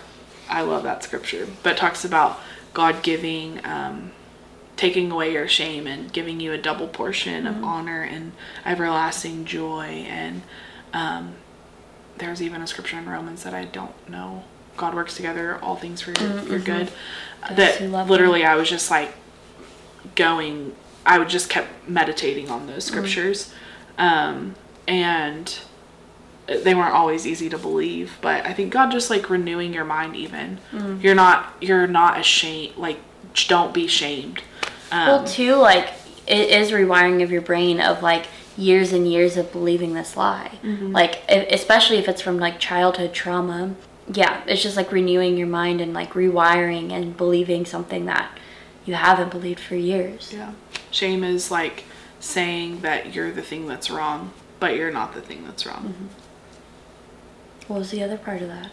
I love that scripture, but it talks about God giving um taking away your shame and giving you a double portion of honor and everlasting joy and um, there's even a scripture in Romans that I don't know. God works together all things for your, your good. Those that literally I was just like going. I would just kept meditating on those scriptures, um, and they weren't always easy to believe. But I think God just like renewing your mind. Even you're not you're not ashamed. Like don't be shamed. Um, well, too, like it is rewiring of your brain of like years and years of believing this lie. Mm-hmm. Like especially if it's from like childhood trauma. Yeah, it's just like renewing your mind and like rewiring and believing something that you haven't believed for years. Yeah. Shame is like saying that you're the thing that's wrong, but you're not the thing that's wrong. Mm-hmm. What was the other part of that?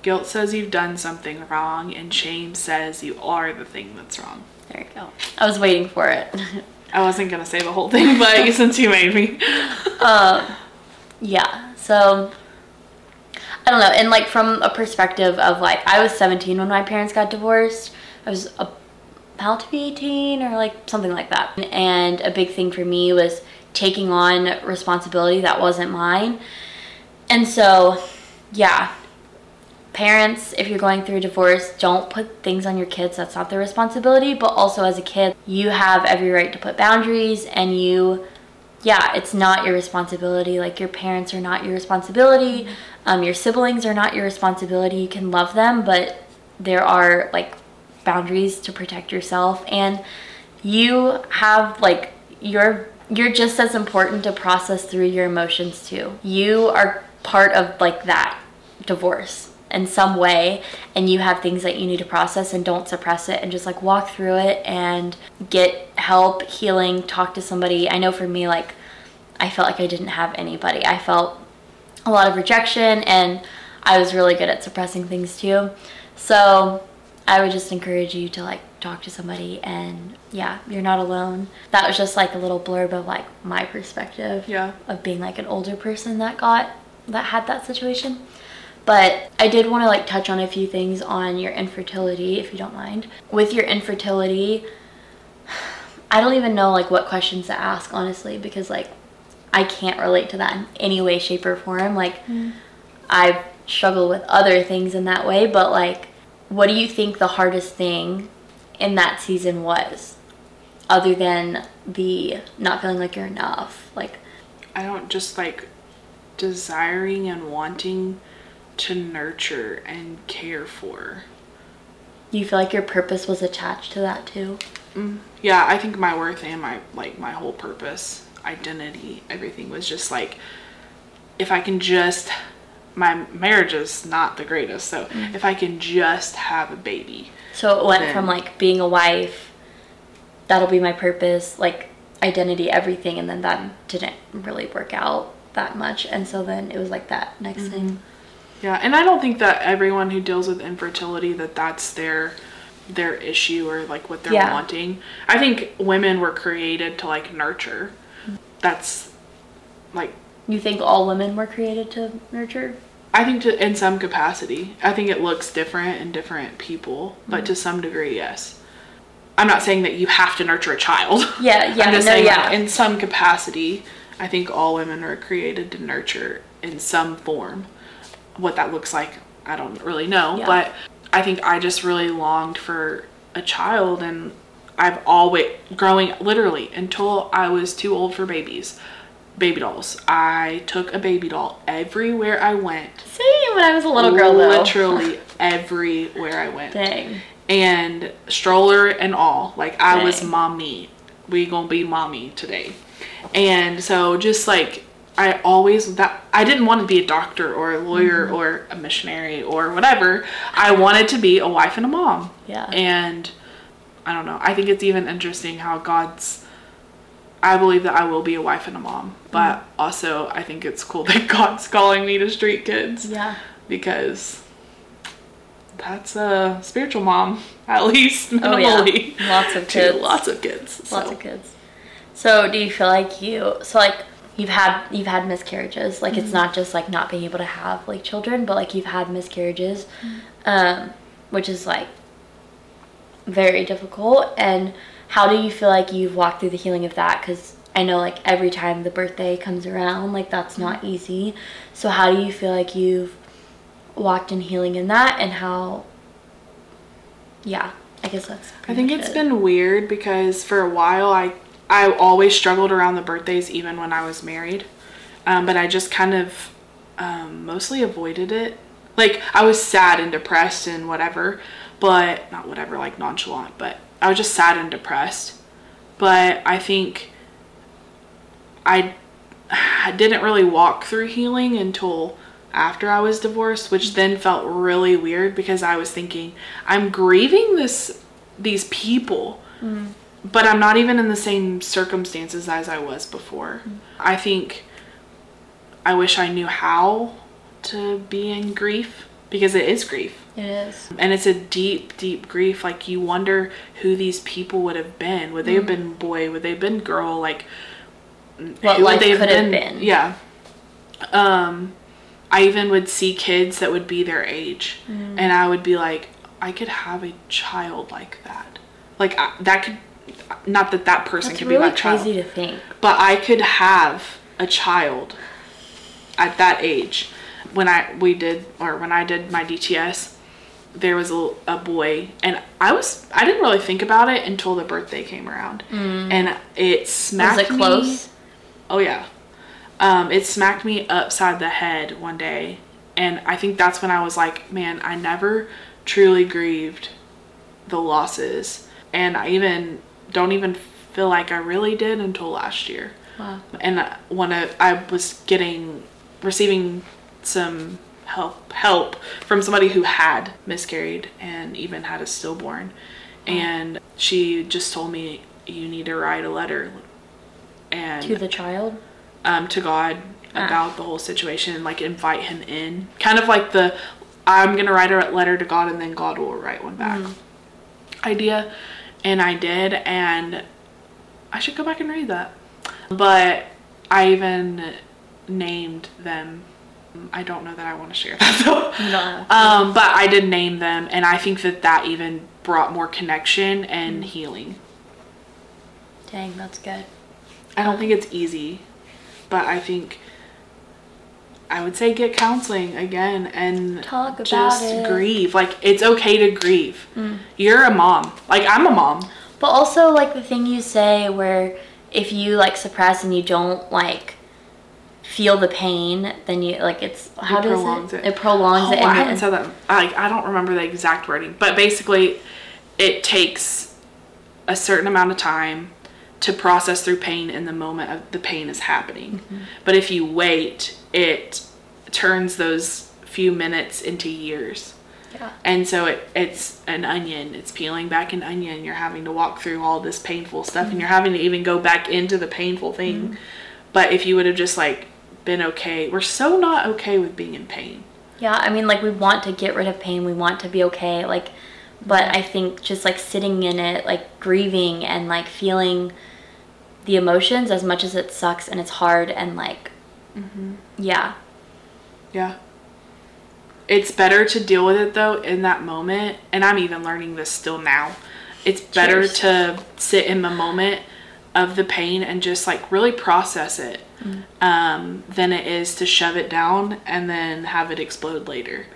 Guilt says you've done something wrong, and shame says you are the thing that's wrong. There you go. I was waiting for it. I wasn't gonna say the whole thing, but since you made me, um, yeah. So I don't know. And like from a perspective of like, I was 17 when my parents got divorced. I was about to be 18 or like something like that. And a big thing for me was taking on responsibility that wasn't mine. And so, yeah, parents, if you're going through a divorce, don't put things on your kids that's not their responsibility. But also, as a kid, you have every right to put boundaries and you, yeah, it's not your responsibility. Like, your parents are not your responsibility, um, your siblings are not your responsibility. You can love them, but there are like boundaries to protect yourself. And you have like, you're you're just as important to process through your emotions too. You are part of like that divorce in some way and you have things that you need to process and don't suppress it and just like walk through it and get help, healing, talk to somebody. I know for me like I felt like I didn't have anybody. I felt a lot of rejection and I was really good at suppressing things too. So I would just encourage you to like talk to somebody and yeah, you're not alone. That was just like a little blurb of like my perspective yeah, of being like an older person that got that had that situation. But I did want to like touch on a few things on your infertility if you don't mind. With your infertility, I don't even know like what questions to ask honestly because like I can't relate to that in any way shape or form. Like Mm. I struggle with other things in that way, but like what do you think the hardest thing in that season was other than the not feeling like you're enough? Like I don't just like desiring and wanting to nurture and care for. You feel like your purpose was attached to that too? Mm, yeah, I think my worth and my like my whole purpose, identity, everything was just like if I can just my marriage is not the greatest, so mm. if I can just have a baby. So it went Then- from like being a wife, that'll be my purpose, like identity, everything, and then that didn't really work out that much. And so then it was like that next thing. Mm-hmm. Yeah, and I don't think that everyone who deals with infertility that that's their their issue or like what they're Yeah. wanting. I think women were created to like nurture. That's like You think all women were created to nurture? I think to in some capacity. I think it looks different in different people, but mm-hmm. to some degree, yes. I'm not saying that you have to nurture a child. Yeah, yeah, I'm just no, saying yeah. like, in some capacity, I think all women are created to nurture in some form. What that looks like, I don't really know, Yeah. but I think I just really longed for a child and I've always growing literally until I was too old for babies. Baby dolls. I took a baby doll everywhere I went. See, when I was a little girl though. Literally everywhere I went. Dang. And stroller and all. Like I was mommy. We gonna be mommy today. And so just like I always that I didn't want to be a doctor or a lawyer Mm-hmm. or a missionary or whatever. I wanted to be a wife and a mom. Yeah. And I don't know. I think it's even interesting how God's I believe that I will be a wife and a mom, but Mm-hmm. also I think it's cool that God's calling me to street kids Yeah. because that's a spiritual mom, at least Oh, yeah. minimally. Lots of kids. lots of kids. Lots so. of kids. So do you feel like you so like you've had you've had miscarriages. Like it's mm-hmm. not just like not being able to have like children, but like you've had miscarriages. Mm-hmm. Um, which is like very difficult and how do you feel like you've walked through the healing of that cuz I know like every time the birthday comes around like that's mm-hmm. not easy. So how do you feel like you've walked in healing in that and how yeah, I guess that's I think it's it. been weird because for a while I I always struggled around the birthdays even when I was married. Um, but I just kind of um, mostly avoided it. Like I was sad and depressed and whatever, but not whatever like nonchalant, but I was just sad and depressed. But I think I I didn't really walk through healing until after I was divorced, which then felt really weird because I was thinking I'm grieving this these people, but I'm not even in the same circumstances as I was before. I think I wish I knew how to be in grief because it is grief. It is. And it's a deep, deep grief. Like you wonder who these people would have been. Would they have been boy? Would they have been girl? Like What life they could have been. Yeah. Um, I even would see kids that would be their age, Mm. and I would be like, I could have a child like that. Like I, that could, not that that person It's could really be my child, crazy to think. but I could have a child at that age. When I we did or when I did my DTS, there was a, a boy, and I was I didn't really think about it until the birthday came around, and it Was smacked it me- close? Oh yeah. Um, it smacked me upside the head one day, and I think that's when I was like, man, I never truly grieved the losses, and I even don't even feel like I really did until last year. Wow. And uh, when I, I was getting receiving some help help from somebody who had miscarried and even had a stillborn, and she just told me you need to write a letter and To the child? um, to God Ah. about the whole situation and like invite him in. Kind of like the I'm gonna write a letter to God and then God will write one back idea. And I did, and I should go back and read that. But I even named them. I don't know that I want to share that though. No. Um, but I did name them, and I think that that even brought more connection and healing. Dang, that's good. I don't think it's easy, but I think I would say get counseling again and Talk about just it. Mm. grieve. Like it's okay to grieve. You're a mom. Like I'm a mom. But also, like the thing you say, where if you like suppress and you don't like feel the pain, then you like it's how does prolongs it? it. It prolongs Oh, it. I and haven't it- said that. Like I don't remember the exact wording, but basically, it takes a certain amount of time to process through pain in the moment of the pain is happening. Mm-hmm. But if you wait, it turns those few minutes into years. Yeah. And so it, it's an onion. It's peeling back an onion. You're having to walk through all this painful stuff and mm-hmm. you're having to even go back into the painful thing. Mm-hmm. But if you would have just like been okay, we're so not okay with being in pain. Yeah, I mean, like we want to get rid of pain, we want to be okay, like, but mm-hmm. I think just like sitting in it, like grieving and like feeling the emotions as much as it sucks and it's hard and like, yeah, Yeah. It's better to deal with it though in that moment, and I'm even learning this still now. It's better Cheers. to sit in the moment of the pain and just like really process it um, than it is to shove it down and then have it explode later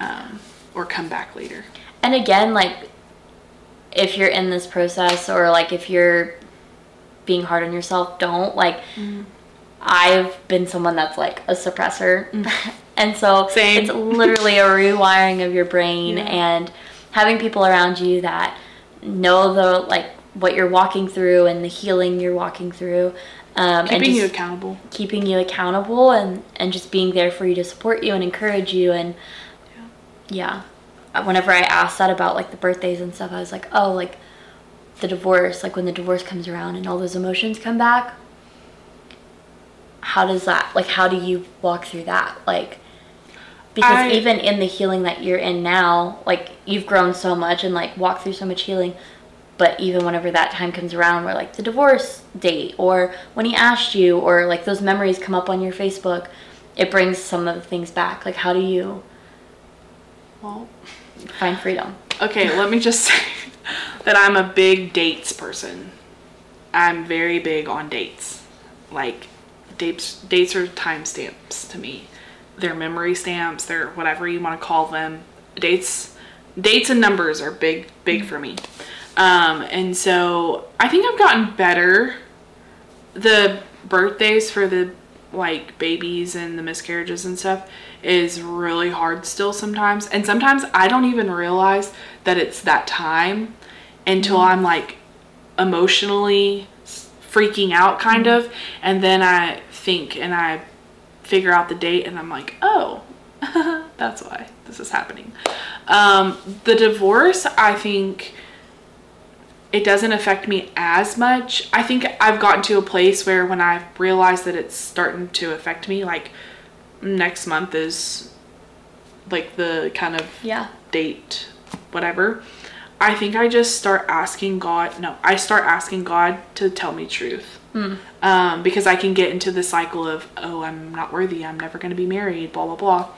um, or come back later. and again, like if you're in this process or like if you're being hard on yourself, don't like. I've been someone that's like a suppressor, and so Same. it's literally a rewiring of your brain Yeah. and having people around you that know the like what you're walking through and the healing you're walking through, um, Keeping you accountable. keeping you accountable and and just being there for you to support you and encourage you and yeah. Uh, Whenever I asked that about like the birthdays and stuff, I was like, oh, like the divorce, like when the divorce comes around and all those emotions come back. How does that like how do you walk through that? Like because I- even in the healing that you're in now, like you've grown so much and like walked through so much healing, but even whenever that time comes around where like the divorce date or when he asked you or like those memories come up on your Facebook, it brings some of the things back. Like how do you Well, find freedom? Okay, let me just say that I'm a big dates person. I'm very big on dates. Like dates dates are timestamps to me. They're memory stamps, they're whatever you want to call them. Dates dates and numbers are big big for me. Um and so I think I've gotten better the birthdays for the like babies and the miscarriages and stuff is really hard still sometimes and sometimes i don't even realize that it's that time until i'm like emotionally freaking out kind of and then i think and i figure out the date and i'm like oh that's why this is happening um, the divorce i think it doesn't affect me as much. I think I've gotten to a place where when I realize that it's starting to affect me, like next month is like the kind of Yeah. date, whatever. I think I just start asking God. No, I start asking God to tell me truth. Um, because I can get into the cycle of, oh, I'm not worthy. I'm never going to be married. Blah blah blah.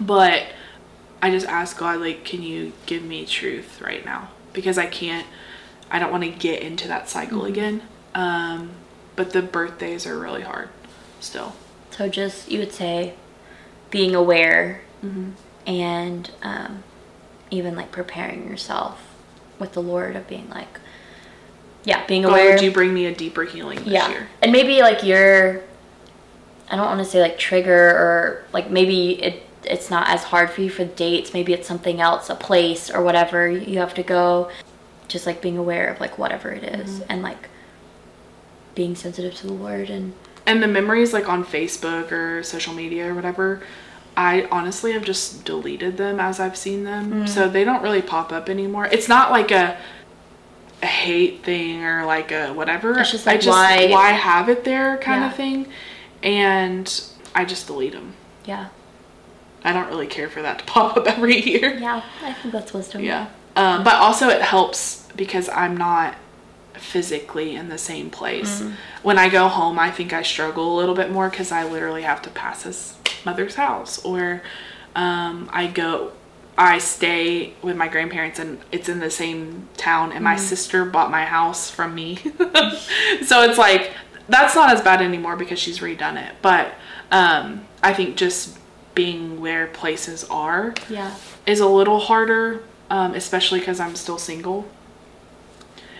But I just ask God, like, can you give me truth right now? Because I can't. I don't want to get into that cycle again. Um, but the birthdays are really hard, still. So just you would say being aware and um, even like preparing yourself with the Lord of being like, yeah, being aware. would you bring me a deeper healing this yeah, year? and maybe like your, I don't want to say like trigger or like maybe it it's not as hard for you for dates. Maybe it's something else, a place or whatever you have to go. Just like being aware of like whatever it is mm-hmm. and like being sensitive to the Lord and and the memories like on Facebook or social media or whatever, I honestly have just deleted them as I've seen them. Mm. So they don't really pop up anymore. It's not like a a hate thing or like a whatever. It's just I just why- why have it there kind Yeah. of thing. And I just delete them. yeah, I don't really care for that to pop up every year. yeah. I think that's wisdom. Yeah. Um, but also it helps because I'm not physically in the same place. When I go home, I think I struggle a little bit more because I literally have to pass his mother's house, or um, I go, I stay with my grandparents and it's in the same town, and my sister bought my house from me. so it's like that's not as bad anymore because she's redone it. But um, I think just being where places are Yeah. is a little harder, um, especially because I'm still single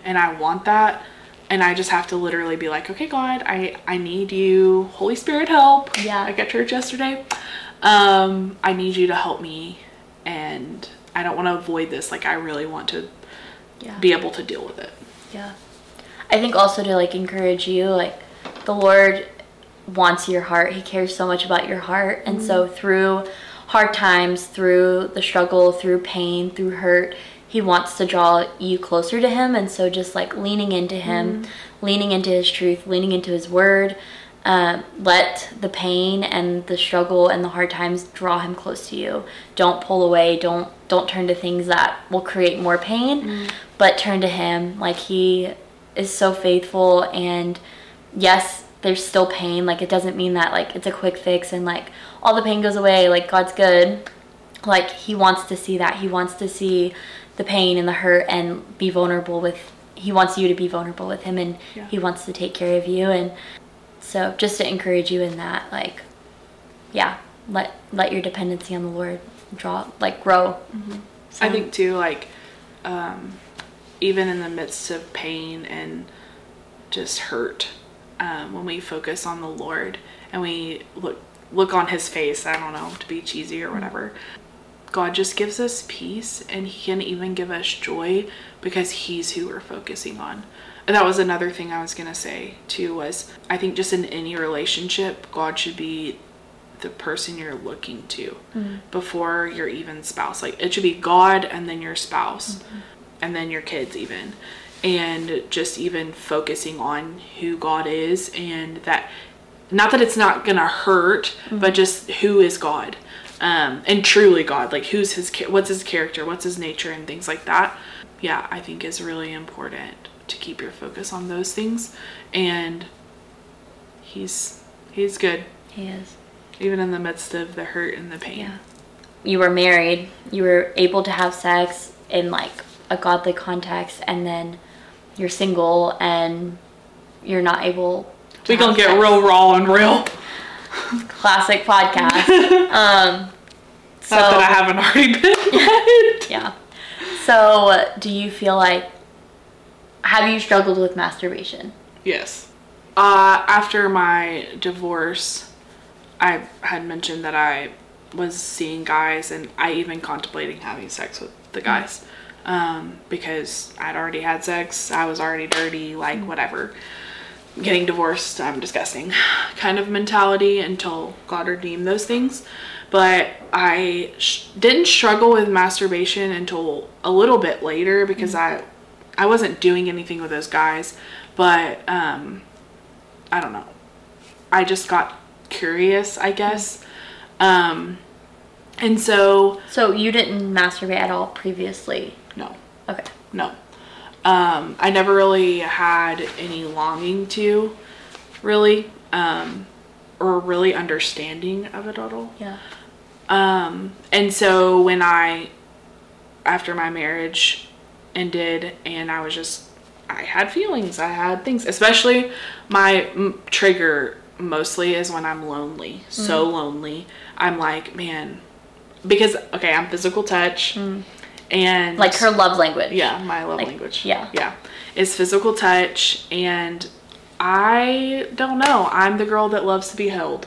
and I want that. And I just have to literally be like, okay, God, I, I need you. Holy Spirit, help. Yeah. I got church yesterday. Um, I need you to help me. And I don't want to avoid this. Like, I really want to Yeah. be able to deal with it. Yeah. I think also to like encourage you, like the Lord wants your heart. He cares so much about your heart. And so mm-hmm. through hard times, through the struggle, through pain, through hurt, he wants to draw you closer to him. And so just like leaning into him, mm-hmm. leaning into his truth, leaning into his word, um, let the pain and the struggle and the hard times draw him close to you. Don't pull away. Don't don't turn to things that will create more pain, but turn to him. Like he is so faithful and yes, there's still pain. Like it doesn't mean that like it's a quick fix and like all the pain goes away. Like God's good. Like he wants to see that. He wants to see the pain and the hurt and be vulnerable with he wants you to be vulnerable with him and Yeah. he wants to take care of you and so just to encourage you in that like yeah, let let your dependency on the Lord draw like grow. I think too, like, um, even in the midst of pain and just hurt, um, when we focus on the Lord and we look look on His face, I don't know, to be cheesy or whatever, God just gives us peace, and He can even give us joy because He's who we're focusing on. And that was another thing I was gonna say too. Was I think just in any relationship, God should be the person you're looking to mm-hmm. before your even spouse. Like it should be God and then your spouse mm-hmm. and then your kids even. And just even focusing on who God is and that not that it's not going to hurt, but mm-hmm. just who is God. Um, and truly God, like who's his what's his character, what's his nature and things like that. Yeah, I think is really important to keep your focus on those things and he's he's good He is. even in the midst of the hurt and the pain. Yeah. You were married, you were able to have sex in like a godly context, and then you're single and you're not able to We gonna get sex. real raw and real. classic podcast. um, so, Not that I haven't already been. yet. yeah. So, do you feel like have you struggled with masturbation? yes. Uh, after my divorce, I had mentioned that I was seeing guys and I even contemplating having sex with the guys. Um, because I'd already had sex, I was already dirty, like whatever. Getting divorced, I'm disgusting kind of mentality until God redeemed those things. But I sh- didn't struggle with masturbation until a little bit later because I I wasn't doing anything with those guys, but um, I don't know. I just got curious, I guess. Um, and so So you didn't masturbate at all previously? no, Okay. no. Um, I never really had any longing to, really, um, or really understanding of it at all. Yeah. Um, and so when I, after my marriage ended, and I was just, I had feelings, I had things, especially my m- trigger mostly is when I'm lonely, so lonely. I'm like, man, because, okay, I'm physical touch, and Like her love language. yeah, my love Like, language. yeah. Yeah. Is physical touch and I don't know. I'm the girl that loves to be held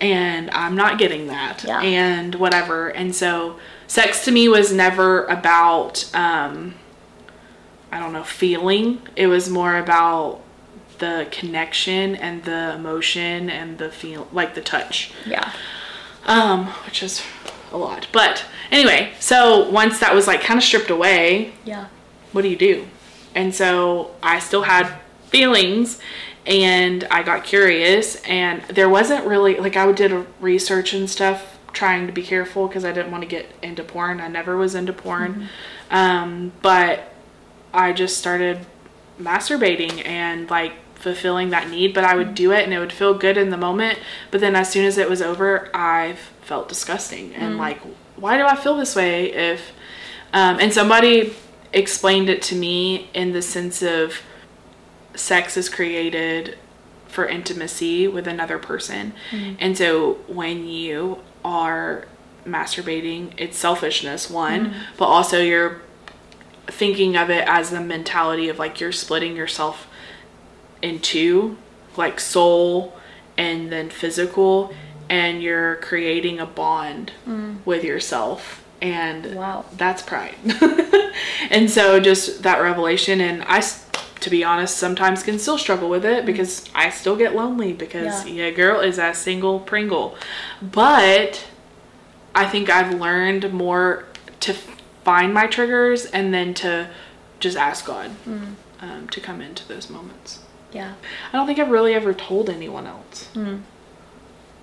and I'm not getting that. Yeah. And whatever. And so sex to me was never about um I don't know, feeling. It was more about the connection and the emotion and the feel like the touch Yeah. um, which is a lot. But anyway, so once that was like kind of stripped away, Yeah. what do you do? And so I still had feelings and I got curious and there wasn't really like I did a research and stuff trying to be careful because I didn't want to get into porn. I never was into porn. Um, but I just started masturbating and like fulfilling that need, but I would do it and it would feel good in the moment. But then as soon as it was over, I felt disgusting and mm. like, why do I feel this way if, um, and somebody explained it to me in the sense of sex is created for intimacy with another person. Mm. And so when you are masturbating, it's selfishness, one, mm. but also you're thinking of it as the mentality of like you're splitting yourself in two, like soul and then physical, and you're creating a bond mm. with yourself. And Wow. that's pride. and so just that revelation, and I to be honest, sometimes can still struggle with it mm. because I still get lonely because Yeah. yeah, girl is a single Pringle. But I think I've learned more to find my triggers and then to just ask God um, to come into those moments. Yeah. I don't think I've really ever told anyone else.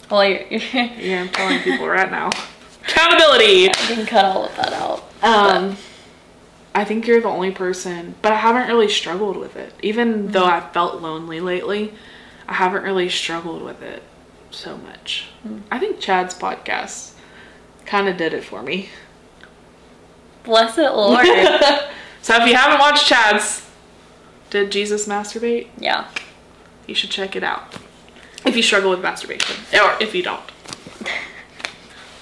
Well, you're, Yeah, I'm telling people right now. Accountability. you can cut all of that out. Um, I think you're the only person, but I haven't really struggled with it. Even though I've felt lonely lately, I haven't really struggled with it so much. I think Chad's podcast kind of did it for me. Bless it, Lord. So if you haven't watched Chad's, did Jesus masturbate? yeah. You should check it out. If you struggle with masturbation, or if you don't.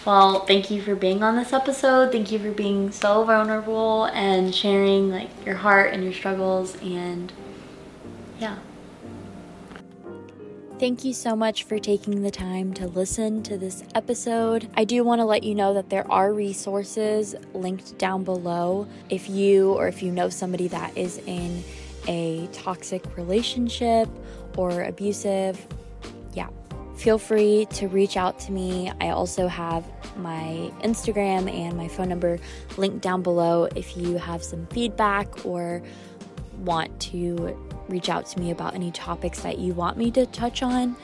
Well, thank you for being on this episode. Thank you for being so vulnerable and sharing like your heart and your struggles and yeah. Thank you so much for taking the time to listen to this episode. I do want to let you know that there are resources linked down below if you or if you know somebody that is in a toxic relationship or abusive. Yeah, feel free to reach out to me. I also have my Instagram and my phone number linked down below if you have some feedback or want to reach out to me about any topics that you want me to touch on.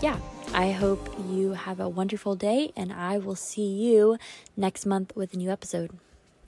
Yeah, I hope you have a wonderful day, and I will see you next month with a new episode.